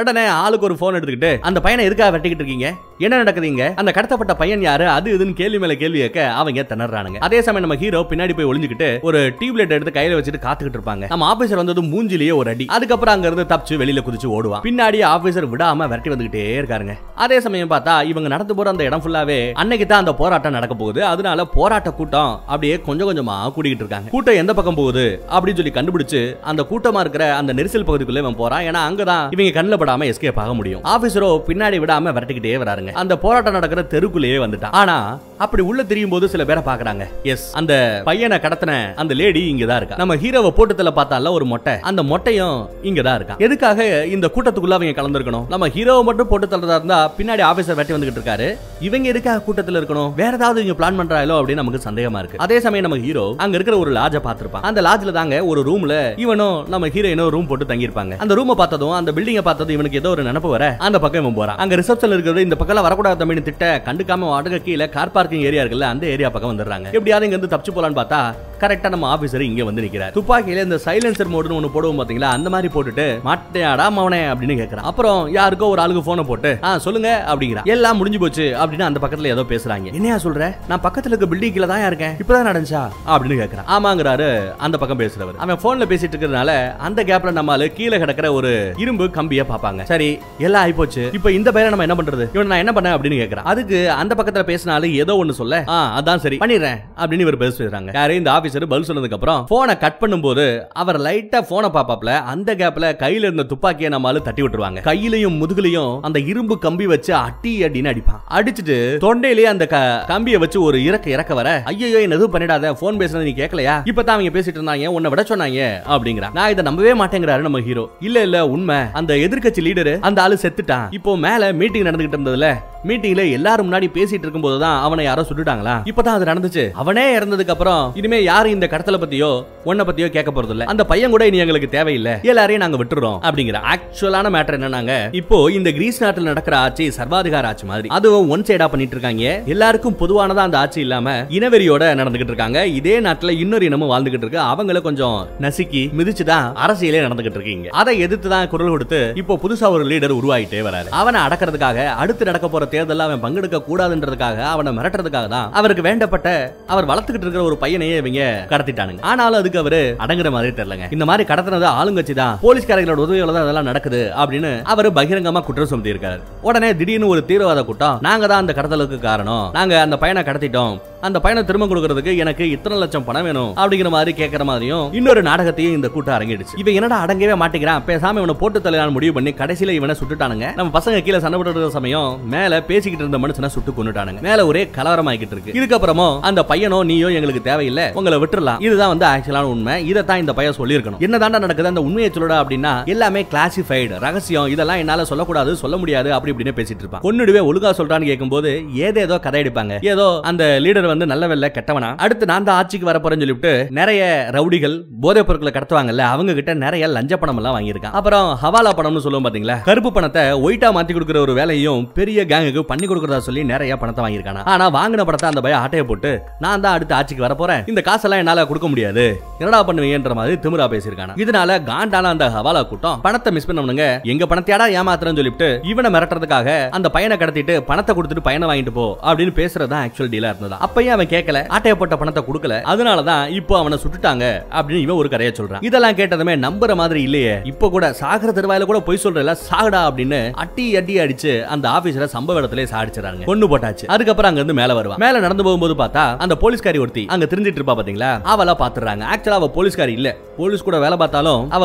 உடனே ஆளுக்கு ஒரு போன் எடுத்துக்கிட்டு அந்த பையனை எதுக்காக வெட்டிக்கிட்டு இருக்கீங்க? என்ன நடக்குதுங்க? அந்த கடத்தப்பட்ட பையன் யாரு? அது இதுன்னு கேள்வி மேல கேள்வி கேட்க அவங்க திணறானுங்க. அதே சமயம் நம்ம ஹீரோ பின்னாடி போய் ஒளிஞ்சுக்கிட்டு ஒரு டியூப்லைட் எடுத்து கையில வச்சுட்டு காத்துக்கிட்டு இருப்பாங்க. நம்ம ஆபீசர் வந்தது மூஞ்சிலேயே ஒரு அடி. அதுக்கப்புறம் அங்க இருந்து தப்பிச்சு வெளியில குதிச்சு ஓடுவான். பின்னாடி ஆபீசர் விடாம விரட்டி வந்துகிட்டே இருக்காருங்க. அதே சமயம் பார்த்தா இவங்க நடந்து போற அந்த இடம் ஃபுல்லாவே அன்னைக்கு தான் அந்த போராட்டம் நடக்க போகுது. அதனால போராட்ட கூட்டம் அப்படியே கொஞ்சம் கொஞ்சமா கூட்டிகிட்டு இருக்காங்க. கூட்டம் எந்த பக்கம் போகுது? அப்படின்னு சொல்லி கண்டுபிடிச்சு அந்த கூட்டமா இருக்கிற அந்த நெரிசல் பகுதிக்குள்ள இவன் போறான். ஏன்னா அங்கதான் இவங்க கண்ணில் படாம எஸ்கேப் ஆக முடியும். ஆபீசரோ பின்னாடி விடாம விரட்டிக்கிட்டே வராருங்க. அந்த போராட்டம் நடக்கிற தெருக்குள்ளேயே வந்துட்டான். ஆனா அப்படி உள்ள தெரியும் போது சில பேரை பாக்குறாங்க எஸ் அந்த பையனை கடத்தின அந்த லேடி இங்க தான் இருக்கா. நம்ம ஹீரோவை போட்டத்துல பார்த்தால ஒரு மொட்டை. அந்த மொட்டையும் இங்க தான் இருக்கா. எதுக்காக இந்த கூட்டத்துக்குள்ள அவங்க கலந்துருக்கணும்? நம்ம ஹீரோவை மட்டும் போட்டு தள்ளதா இருந்தா பின்னாடி ஆபீசர் வெட்டி வந்துகிட்டு இருக்காரு. இவங்க எதுக்காக கூட்டத்துல இருக்கணும்? வேற ஏதாவது இவங்க பிளான் பண்றாங்களோ அப்படின்னு நமக்கு சந்தேகமா இருக்கு. அதே சமயம் நம்ம ஹீரோ அங்க இருக்கிற ஒரு லாஜ பாத்திருப்பான் அந்த லாஜ்ல தாங்க ஒரு ரூம்ல இவனும் நம்ம ஹீரோயினும் ரூம் போட்டு தங்கியிருப்பாங்க. அந்த ரூமை பார்த்ததும் அந்த பில்டிங்கை பார்த்ததும் இவனுக்கு ஏதோ ஒரு நினப்பு வர அந்த பக்கம் இவன் போறான். அங்க ரிசப்ஷன்ல இருக்கிறது இந்த பக்கம் வரக்கூடாது தம்பின்னு திட்ட. கண்டுக்காம வாடகை கீழே கார் பார்க்கிங் ஏரியா இருக்குல்ல அந்த ஏரியா பக்கம் வந்துடுறாங்க. எப்படியாவது இங்க இருந்து தப்பிச்சு போலான்னு பார்த்தா கரெக்டா நம்ம ஆபீசர் இங்க வந்து நிக்கிறார். துப்பாக்கியில இந்த சைலன்சர் மோடுன்னு ஒன்னு போடுவோம் பாத்தீங்களா? அந்த மாதிரி போட்டுட்டு மாட்டையாடா மவனே அப்படின்னு கேக்குறான். அப்புறம் யாருக்கோ ஒரு ஆளுக்கு போனை போட்டு ஆ சொல்லுங்க அப்படிங்கிறான். எல்லாம் முடிஞ்சு போச்சு அப்படின்னு அந்த பக்கத்துல ஏதோ பேசுறாங்க. என்னையா சொல்ற? நான் பக்கத்துல இருக்க பில்டிங்ல தான் இருக்கேன். இப்பதான் நடந்துச்சா? அப்படின்னு கேக்குறான். ஆமாங்கிறாரு அந்த பக்கம் பேசுறவர். அவன் போன்ல பேசிட்டு இருக்கிறதுனால அந்த கேப்ல நம்மால கீழே கிடக்கிற ஒரு இரும்பு கம்பிய பாப்பாங்க சரி எல்லாம் ஆயிப்போச்சு. இப்போ இந்த பையனை நம்ம என்ன பண்றது? இவன் நான் என்ன பண்ணேன் அப்படின்னு கேக்குறான். அதுக்கு அந்த பக்கத்துல பேசினாலும் ஏதோ ஒன்னு சொல்ல ஆ அதான் சரி பண்ணிடுறேன் அப்படின்னு இவர் பேசுறாங்க யாரு? இந்த ஆபீசர் பதில் சொன்னதுக்கப்புறம் போனை கட் பண்ணும்போது அவர் லைட்டா போனை பாப்பாப்ல அந்த கேப்ல கையில இருந்த துப்பாக்கியை நம்மளால தட்டி விட்டுருவாங்க. கையிலையும் முதுகுலையும் அந்த இரும்பு கம்பி வச்சு அட்டி அடின்னு அடிப்பான். அடிச்சுட்டு தொண்டையிலேயே அந்த கம்பியை வச்சு ஒரு இறக்க இறக்க வர ஐயோ என்ன எதுவும் பண்ணிடாத போன் பேசுனது நீ கேட்கலையா? இப்பதான் அவங்க பேசிட்டு இருந்தாங்க உன்னை விட சொன்னாங்க அப்படிங்கிறான். நான் இதை நம்பவே மாட்டேங்கிறாரு நம்ம ஹீரோ இல்ல இல்ல உண்மை. அந்த எதிர்க்கட்சி லீடர் அந்த ஆளு செத்துட்டான். இப்போ மேல மீட்டிங் நடந்துகிட்டு இருந்ததுல மீட்டிங்ல எல்லாரும் முன்னாடி பேசிட்டு இருக்கும் போதுதான் அவனை யாரோ சுட்டுட்டாங்களா? இப்பதான் அது நடந்துச்சு. அவனே இறந்ததுக்கு அப்புறம் இனிமே யாரும் இந்த கடத்தலை பத்தியோ உன்னை பத்தியோ கேட்க போறது இல்ல அந்த பையன் கூட இனி எங்களுக்கு தேவையில்லை. எல்லாரையும் நாங்க விட்டுறோம் அப்படிங்கிற ஆக்சுவலான மேட்டர் என்னன்னாங்க இப்போ இந்த கிரீஸ் நாட்டில் நடக்கிற ஆட்சி சர்வாதிகார ஆட்சி மாதிரி. அதுவும் ஒன் சைடா பண்ணிட்டு இருக்காங்க. எல்லாருக்கும் பொதுவானதா அந்த ஆட்சி இல்லாம இனவெறியோட நடந்துகிட்டு இருக்காங்க. இதே நாட்டுல இன்னொரு இனமும் வாழ்ந்துகிட்டு இருக்கு. அவங்கள கொஞ்சம் நசுக்கி மிதிச்சுதான் அரசியலே நடந்துகிட்டு இருக்கீங்க. அதை எதிர்த்து தான் குரல் கொடுத்து இப்போ புதுசா ஒரு லீடர் உருவாயிட்டே வராரு. அவனை அடக்கிறதுக்காக அடுத்து நடக்க போற தேர்தலில் அவன் பங்கெடுக்க கூடாதுன்றதுக்காக அவனை மிரட்டுறதுக்காக தான் அவருக்கு வேண்டப்பட்ட அவர் வளர்த்துக்கிட்டு இருக்கிற ஒரு பையனையே இவங்க கடத்திட்டானுங்க. ஆனாலும் அதுக்கு அவரு அடங்குற மாதிரி தெரியலங்க. இந்த மாதிரி கடத்தினது ஆளுங்கட்சி தான் போலீஸ்காரங்களோட உதவியோட தான் அதெல்லாம் நடக்குது அப்படின்னு அவர் பகிரங்கமா குற்றம் சுமத்தி இருக்காரு உடனே திடீர்னு ஒரு தீவிரவாத கூட்டம் நாங்க தான் அந்த கடத்தலுக்கு காரணம். நாங்க அந்த பையனை கடத்திட்டோம். அந்த பையனை திரும்ப கொடுக்கறதுக்கு எனக்கு இத்தனை லட்சம் பணம் வேணும் அப்படிங்கிற மாதிரி கேட்கற மாதிரியும் இன்னொரு நாடகத்தையும் இந்த கூட்டம் அரங்கிடுச்சு இவன் என்னடா அடங்கவே மாட்டேங்கிறான். பேசாம இவனை போட்டு தலையான முடிவு பண்ணி கடைசியில இவனை சுட்டுட்டானுங்க. நம்ம பசங்க கீழே சண்டை போட்டு சமயம் மேல பேசிக்கிட்டு இருந்த மனுஷனை சுட்டு கொண்டுட்டானுங்க மேல ஒரே கலவரமாக்கிட்டு இருக்கு. இதுக்கப்புறமும் அந்த பையனோ நீயோ எங்களுக்கு தேவையில்லை. உங்களை விட்டுறலாம். இதுதான் வந்து ஆக்சுவலான உண்மை. இதை தான் இந்த பையன் சொல்லியிருக்கணும். என்னதாண்டா நடக்குது? அந்த உண்மையை சொல்லடா அப்படின்னா எல்லாமே கிளாசிஃபைடு ரகசியம். இதெல்லாம் என்னால சொல்லக்கூடாது சொல்ல முடியாது அப்படி இப்படின்னு பேசிட்டு இருப்பான். பொண்ணுடுவே ஒழுங்கா சொல்றான்னு கேட்கும்போது ஏதேதோ கதை அடிப்பாங்க. ஏதோ அந்த லீடர் வந்து நல்லவெல்ல கெட்டவனா? அடுத்து நான் தான் ஆட்சிக்கு வர போறேன்னு சொல்லிவிட்டு நிறைய ரவுடிகள் போதைப் பொருட்களை கடத்துவாங்கல்ல அவங்க கிட்ட நிறைய லஞ்ச பணம் எல்லாம் வாங்கியிருக்கான். அப்புறம் ஹவாலா பணம்னு சொல்லுவோம் பாத்தீங்களா? கருப்பு பணத்தை ஒயிட்டா மாத்தி கொடுக்குற ஒரு வேலையும் பெரிய கேங்குக்கு பண்ணி கொடுக்குறதா சொல்லி நிறைய பணத்தை வாங்கியிருக்கானா? ஆனா வாங்கின பணத்தை அந்த பையன் ஆட்டையை போட்டு நான் தான் அடுத்து ஆட்சிக்கு வரப்போறேன் இந்த காசெல்லாம் என்னால கொடுக்க முடியாது. என்னடா பண்ணுவீங்கன்ற மாதிரி திமிரா பேசியிருக்கானா? இதனால காண்டான அந்த ஹவாலா கூட்டம் பணத்தை மிஸ் பண்ணவனுங்க எங்க பணத்தையாடா ஏமாத்துறேன்னு சொல்லிட்டு இவனை மிரட்டுறதுக்காக அந்த பையனை கடத்திட்டு பணத்தை கொடுத்துட்டு பையனை வாங்கிட்டு போ அப்படின்னு பேசுறதா ஆக்சுவல் டீலா இருந்ததா. அப்பயும் அவன் கேட்கல ஆட்டைய போட்ட பணத்தை கொடுக்கல அதனாலதான் இப்போ அவனை சுட்டுட்டாங்க அப்படின்னு இவன் ஒரு கதையை சொல்றான். இதெல்லாம் கேட்டதுமே நம்புற மாதிரி இல்லையே. இப்போ கூட சாகர தெருவாயில கூட பொய் சொல்றல சாகடா அப்படின்னு அட்டி அட்டி அடிச்சு அந்த ஆபீசரை சம்பவ இடத்திலே சாடிச்சிடறாங்க கொண்டு போட்டாச்சு. அதுக்கப்புறம் அங்க இருந்து மேல வருவா மேல நடந்து போகும்போது பார்த்தா அந்த போலீஸ்காரி ஒருத்தி அங்க தெரிஞ்சிட்டு இருப்பா பாத்தீங்களா? அவளா பாத்துறாங்க ஆக்சுவலா அவ போலீஸ்காரி இல்ல. போலீஸ் கூட வேலை பார்த்தாலும் அவ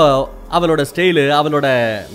அவளோட ஸ்டைலு அவளோட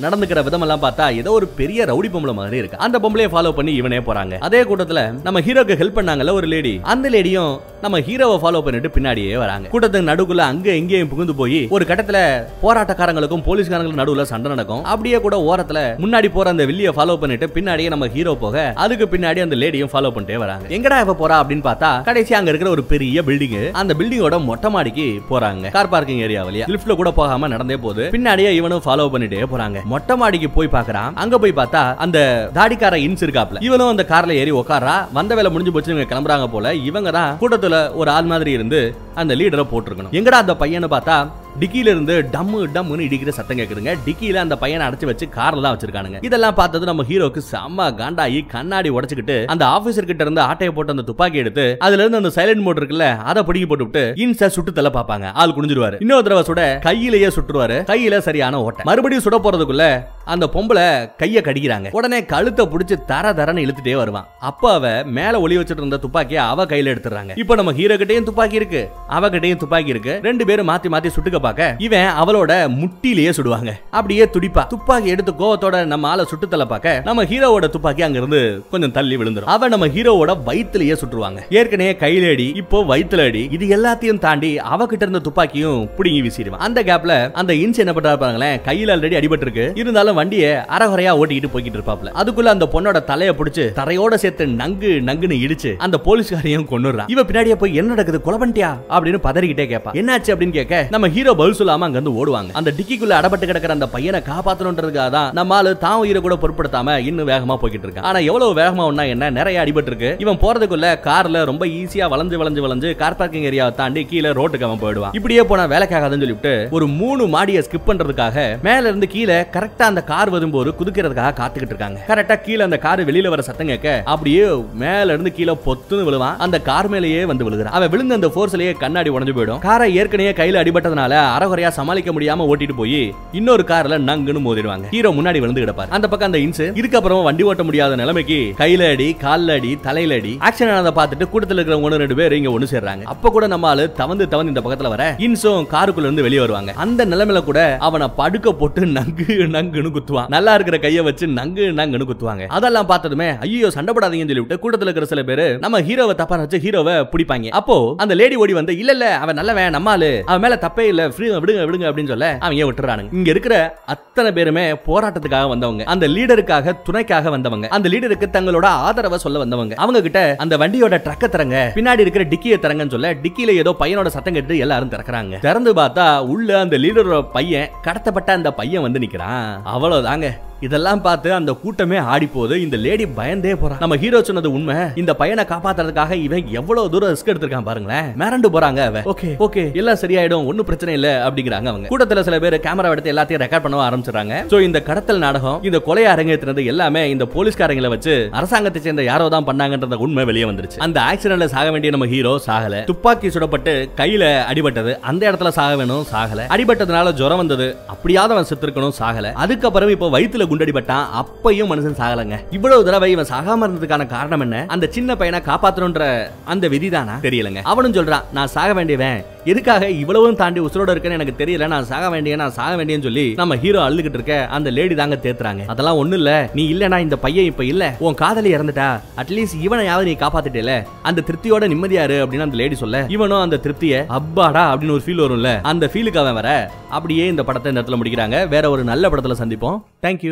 நடந்துக்கிற விதமெல்லாம் பார்த்தா ஏதோ ஒரு பெரிய ரவுடி பொம்பளை மாதிரி இருக்கு. அந்த பொம்பளையை ஃபாலோ பண்ணி இவனே போறாங்க. அதே கூட்டத்துல நம்ம ஹீரோக்கு ஹெல்ப் பண்ணாங்கல்ல ஒரு லேடி அந்த லேடியும் நம்ம ஹீரோவை ஃபாலோ பண்ணிட்டு பின்னாடியே வராங்க. கூட்டத்துக்கு நடுக்குள்ள அங்க எங்கேயும் புகுந்து போய் ஒரு கட்டத்துல போராட்டக்காரங்களுக்கும் போலீஸ்காரங்களுக்கும் நடுவுல சண்டை நடக்கும். அப்படியே கூட ஓரத்துல முன்னாடி போற அந்த வில்லிய ஃபாலோ பண்ணிட்டு பின்னாடியே நம்ம ஹீரோ போக அதுக்கு பின்னாடி அந்த லேடியும் ஃபாலோ பண்ணிட்டே வராங்க. எங்கடா இப்ப போறா அப்படின்னு பார்த்தா கடைசி அங்க இருக்கிற ஒரு பெரிய பில்டிங் அந்த பில்டிங்கோட மொட்டை மாடிக்கு போறாங்க. கார் பார்க்கிங் ஏரியா வழியா. லிப்ட்ல கூட போகாம நடந்தே போகுது. பின்னாடியே இவனும் ஃபாலோ பண்ணிட்டே போறாங்க. மொட்டை மாடிக்கு போய் பாக்குறான் அங்க போய் பார்த்தா அந்த தாடிக்கார இன்ஸ் இருக்காப்ல. இவனும் அந்த கார்ல ஏறி உட்காரா வந்த வேலை முடிஞ்சு போச்சு இவங்க கிளம்புறாங்க போல. இவங்க தான் கூட்டத்துல ஒரு ஆள் மாதிரி இருந்து அந்த லீடரை போட்டிருக்கணும். எங்கடா அந்த பையனை பார்த்தா டிக்கில இருந்து டம்மு டம்முன்னு இடிக்கிற சத்தம் கேக்குதுங்க. டிக்கில அந்த பையனை அடைச்சு வச்சு கார்ல தான் வச்சிருக்கானுங்க. இதெல்லாம் பார்த்தது நம்ம ஹீரோக்கு செம்ம காண்டாயி கண்ணாடி உடைச்சுக்கிட்டு அந்த ஆபீசர் கிட்ட இருந்து ஆட்டையை போட்டு அந்த துப்பாக்கி எடுத்து அதுல இருந்து அந்த சைலண்ட் மோட் இருக்குல்ல அதை பிடிக்கி போட்டு விட்டு சுட்டு தலை பாப்பாங்க ஆள் குனிஞ்சிருவாரு. இன்னொரு தடவை சுட கையிலேயே சுட்டுருவாரு. கையில சரியான ஓட்டை. மறுபடியும் சுட போறதுக்குள்ள அந்த பொம்பளை கைய கடிக்கிறாங்க. உடனே கழுத்தை புடிச்சு தர தரன்னு இழுத்துட்டே வருவான். அப்ப அவ மேல ஒளி வச்சிட்டு இருந்த துப்பாக்கிய அவ கையில எடுத்துறாங்க இப்ப நம்ம ஹீரோ கிட்டயும் துப்பாக்கி இருக்கு. அவ கிட்டயும் துப்பாக்கி இருக்கு. ரெண்டு பேரும் மாத்தி மாத்தி சுட்டுக்க பார்க்க. இவன் அவளோட முட்டிலேயே சுடுவாங்க. அப்படியே துடிப்பா. துப்பாக்கி எடுத்து கோவத்தோட நம்ம ஆளை சுட்டுத்தலை பார்க்க நம்ம ஹீரோவோட துப்பாக்கி அங்க இருந்து கொஞ்சம் தள்ளி விழுந்துரும். அவன் நம்ம ஹீரோவோட வயிற்றுலயே சுட்டுருவாங்க. ஏற்கனவே கையில அடி இப்போ வயிற்றுல அடி இது எல்லாத்தையும் தாண்டி அவகிட்ட இருந்த துப்பாக்கியும் புடுங்கி வீசிடுவான். அந்த கேப்ல அந்த இன்ஸ் என்ன பண்றா பாருங்களேன் கையில ஆல்ரெடி அடிபட்டு இருக்கு இருந்தாலும் வண்டியை அறகுறையா ஓட்டிக்கிட்டு போய்கிட்டு இருப்பாப்ல அதுக்குள்ள அந்த பொண்ணோட தலையை பிடிச்சு தரையோட சேர்த்து நங்கு நங்குன்னு இடிச்சு அந்த போலீஸ்காரையும் கொண்டுறான் இவ பின்னாடியே போய் என்ன நடக்குது? கொலை பண்ணிட்டியா? அப்படின்னு பதறிக்கிட்டே கேட்பா என்னாச்சு? அப்படின்னு கேட்க நம்ம ஹீரோ பதில் சொல்லாம அங்க இருந்து ஓடுவாங்க. அந்த டிக்கிக்குள்ள அடப்பட்டு கிடக்கிற அந்த பையனை காப்பாத்தணுன்றதுக்காக தான் நம்ம ஆளு தான் உயிரை கூட பொருட்படுத்தாம இன்னும் வேகமா போய்கிட்டு இருக்கான். ஆனா எவ்வளவு வேகமா ஒண்ணா என்ன நிறைய அடிபட்டு இருக்கு இவன் போறதுக்குள்ள கார்ல ரொம்ப ஈஸியா வளைஞ்சு வளைஞ்சு வளைஞ்சு கார் பார்க்கிங் ஏரியாவை தாண்டி கீழே ரோட்டுக்கு அவன் போயிடுவான். இப்படியே போனா வேலைக்காகாதுன்னு சொல்லிட்டு ஒரு மூணு மாடியை ஸ்கிப் பண்றதுக்காக மேல இருந்து கீழே கரெக்டா அந்த கார் வரும்போது குதிக்கிறதுக்காக காத்துக்கிட்டு இருக்காங்க. கரெக்டா கீழே அந்த கார் வெளியில வர சத்தம் கேட்க அப்படியே மேல இருந்து கீழே பொத்துன்னு விழுவான். அந்த கார் மேலேயே வந்து விழுகிறான். அவன் விழுந்த அந்த போர்ஸ்லயே கண்ணாடி உடஞ்சு போயிடும். காரை ஏற்கனவே கையில அடிபட்டதுனால அறகுறையா சமாளிக்க முடியாம ஓட்டிட்டு போய் இன்னொரு கார்ல நங்குன்னு மோதிடுவாங்க. ஹீரோ முன்னாடி விழுந்து கிடப்பார். அந்த பக்கம் அந்த இன்சு இதுக்கப்புறம் வண்டி ஓட்ட முடியாத நிலைமைக்கு கையில அடி கால்ல அடி தலையில அடி ஆக்சன் ஆனதை பார்த்துட்டு கூட்டத்தில் இருக்கிற ஒன்னு ரெண்டு பேர் இங்க ஒண்ணு சேர்றாங்க. அப்ப கூட நம்ம ஆளு தவந்து தவந்து இந்த பக்கத்துல வர இன்சும் காருக்குள்ள இருந்து வெளியே வருவாங்க. அந்த நிலைமையில கூட அவனை படுக்க போட்டு நங்கு நங்குன்னு குத்துவான். நல்லா இருக்கிற கைய வச்சு நங்கு நங்குன்னு குத்துவாங்க. அதெல்லாம் பார்த்ததுமே ஐயோ சண்டை போடாதீங்கன்னு சொல்லிவிட்டு கூட்டத்தில் இருக்கிற சில பேர் நம்ம ஹீரோவை தப்பா நினைச்சு ஹீரோவை பிடிப்பாங்க. அப்போ அந்த லேடி ஓடி வந்து இல்ல இல்ல அவன் நல்லவன் நம்மாலு அவன் மேல தப்பே இல்ல ஃப்ரீ விடுங்க விடுங்க அப்படின்னு சொல்ல அவங்க விட்டுறானுங்க. இங்க இருக்கிற அத்தனை பேருமே போராட்டத்துக்காக வந்தவங்க. அந்த லீடருக்காக துணைக்காக வந்தவங்க. அந்த லீடருக்கு தங்களோட ஆதரவை சொல்ல வந்தவங்க. அவங்க கிட்ட அந்த வண்டியோட ட்ரக்க தரங்க பின்னாடி இருக்கிற டிக்கியை தரங்கன்னு சொல்ல டிக்கில ஏதோ பையனோட சத்தம் கேட்டு எல்லாரும் திறக்கறாங்க. திறந்து பார்த்தா உள்ள அந்த லீடரோட பையன் கடத்தப்பட்ட அந்த பையன் வந்து நிக்கிறான். அவ்வளவுதாங்க. இதெல்லாம் பார்த்து அந்த கூட்டமே ஆடி போகுது இந்த லேடி பயந்தே போறான் நம்ம ஹீரோ சொன்னது உண்மை. இந்த பையனை காப்பாத்துறதுக்காக இவன் எவ்வளவு தூரம் ரிஸ்க் எடுத்திருக்கான் பாருங்களேன். மிரண்டு போறாங்க அவ. ஓகே ஓகே எல்லாம் சரியாயிடும். ஒன்னும் பிரச்சனை இல்ல அப்படிங்கிறாங்க அவங்க. கூட்டத்துல சில பேர் கேமரா எடுத்து எல்லாத்தையும் ரெக்கார்ட் பண்ண ஆரம்பிச்சிடுறாங்க. சோ இந்த கடத்தல் நாடகம் இந்த கொலை அரங்கேற்றினது எல்லாமே இந்த போலீஸ்காரங்களை வச்சு அரசாங்கத்தை சேர்ந்த யாரோ தான் பண்ணாங்கன்றத உண்மை வெளியே வந்துருச்சு. அந்த ஆக்சிடென்ட்ல சாக வேண்டிய நம்ம ஹீரோ சாகல. துப்பாக்கி சுடப்பட்டு கையில அடிபட்டது. அந்த இடத்துல சாக வேணும் சாகல. அடிபட்டதுனால ஜுரம் வந்தது. அப்படியாவது அவன் செத்துருக்கணும் சாகல. அதுக்கப்புறம் இப்போ வயித்துல குண்டடிபட்டான் அப்பையும் மனுஷன் சாகலங்க. இவ்வளவு தடவை இவன் சாகாம இருந்ததுக்கான காரணம் என்ன? அந்த சின்ன பையனை காப்பாத்தணும்ன்ற அந்த விதிதானா? தெரியலங்க. அவனும் சொல்றான் நான் சாக வேண்டியவன். எதுக்காக இவ்வளவும் தாண்டி உசுரோட இருக்கேன்னு எனக்கு தெரியல. நான் சாக வேண்டிய நான் சாக வேண்டியன்னு சொல்லி நம்ம ஹீரோ அழுதுகிட்டு இருக்க அந்த லேடி தாங்க தேத்துறாங்க. அதெல்லாம் ஒண்ணு இல்ல. நீ இல்லனா இந்த பையன் இப்ப இல்ல. உன் காதலி இறந்துட்டா. அட்லீஸ்ட் இவனையாவது நீ காப்பாத்திட்டேல. அந்த திருப்தியோட நிம்மதியாரு அப்படின்னு அந்த லேடி சொல்ல. இவனும் அந்த திருப்தியை அப்பாடா அப்படின்னு ஒரு ஃபீல் வரும்ல. அந்த ஃபீலுக்கு அவன் வர அப்படியே இந்த படத்தை இந்த இடத்துல முடிக்கிறாங்க. வேற ஒரு நல்ல படத்துல சந்திப்போம். தேங்க்யூ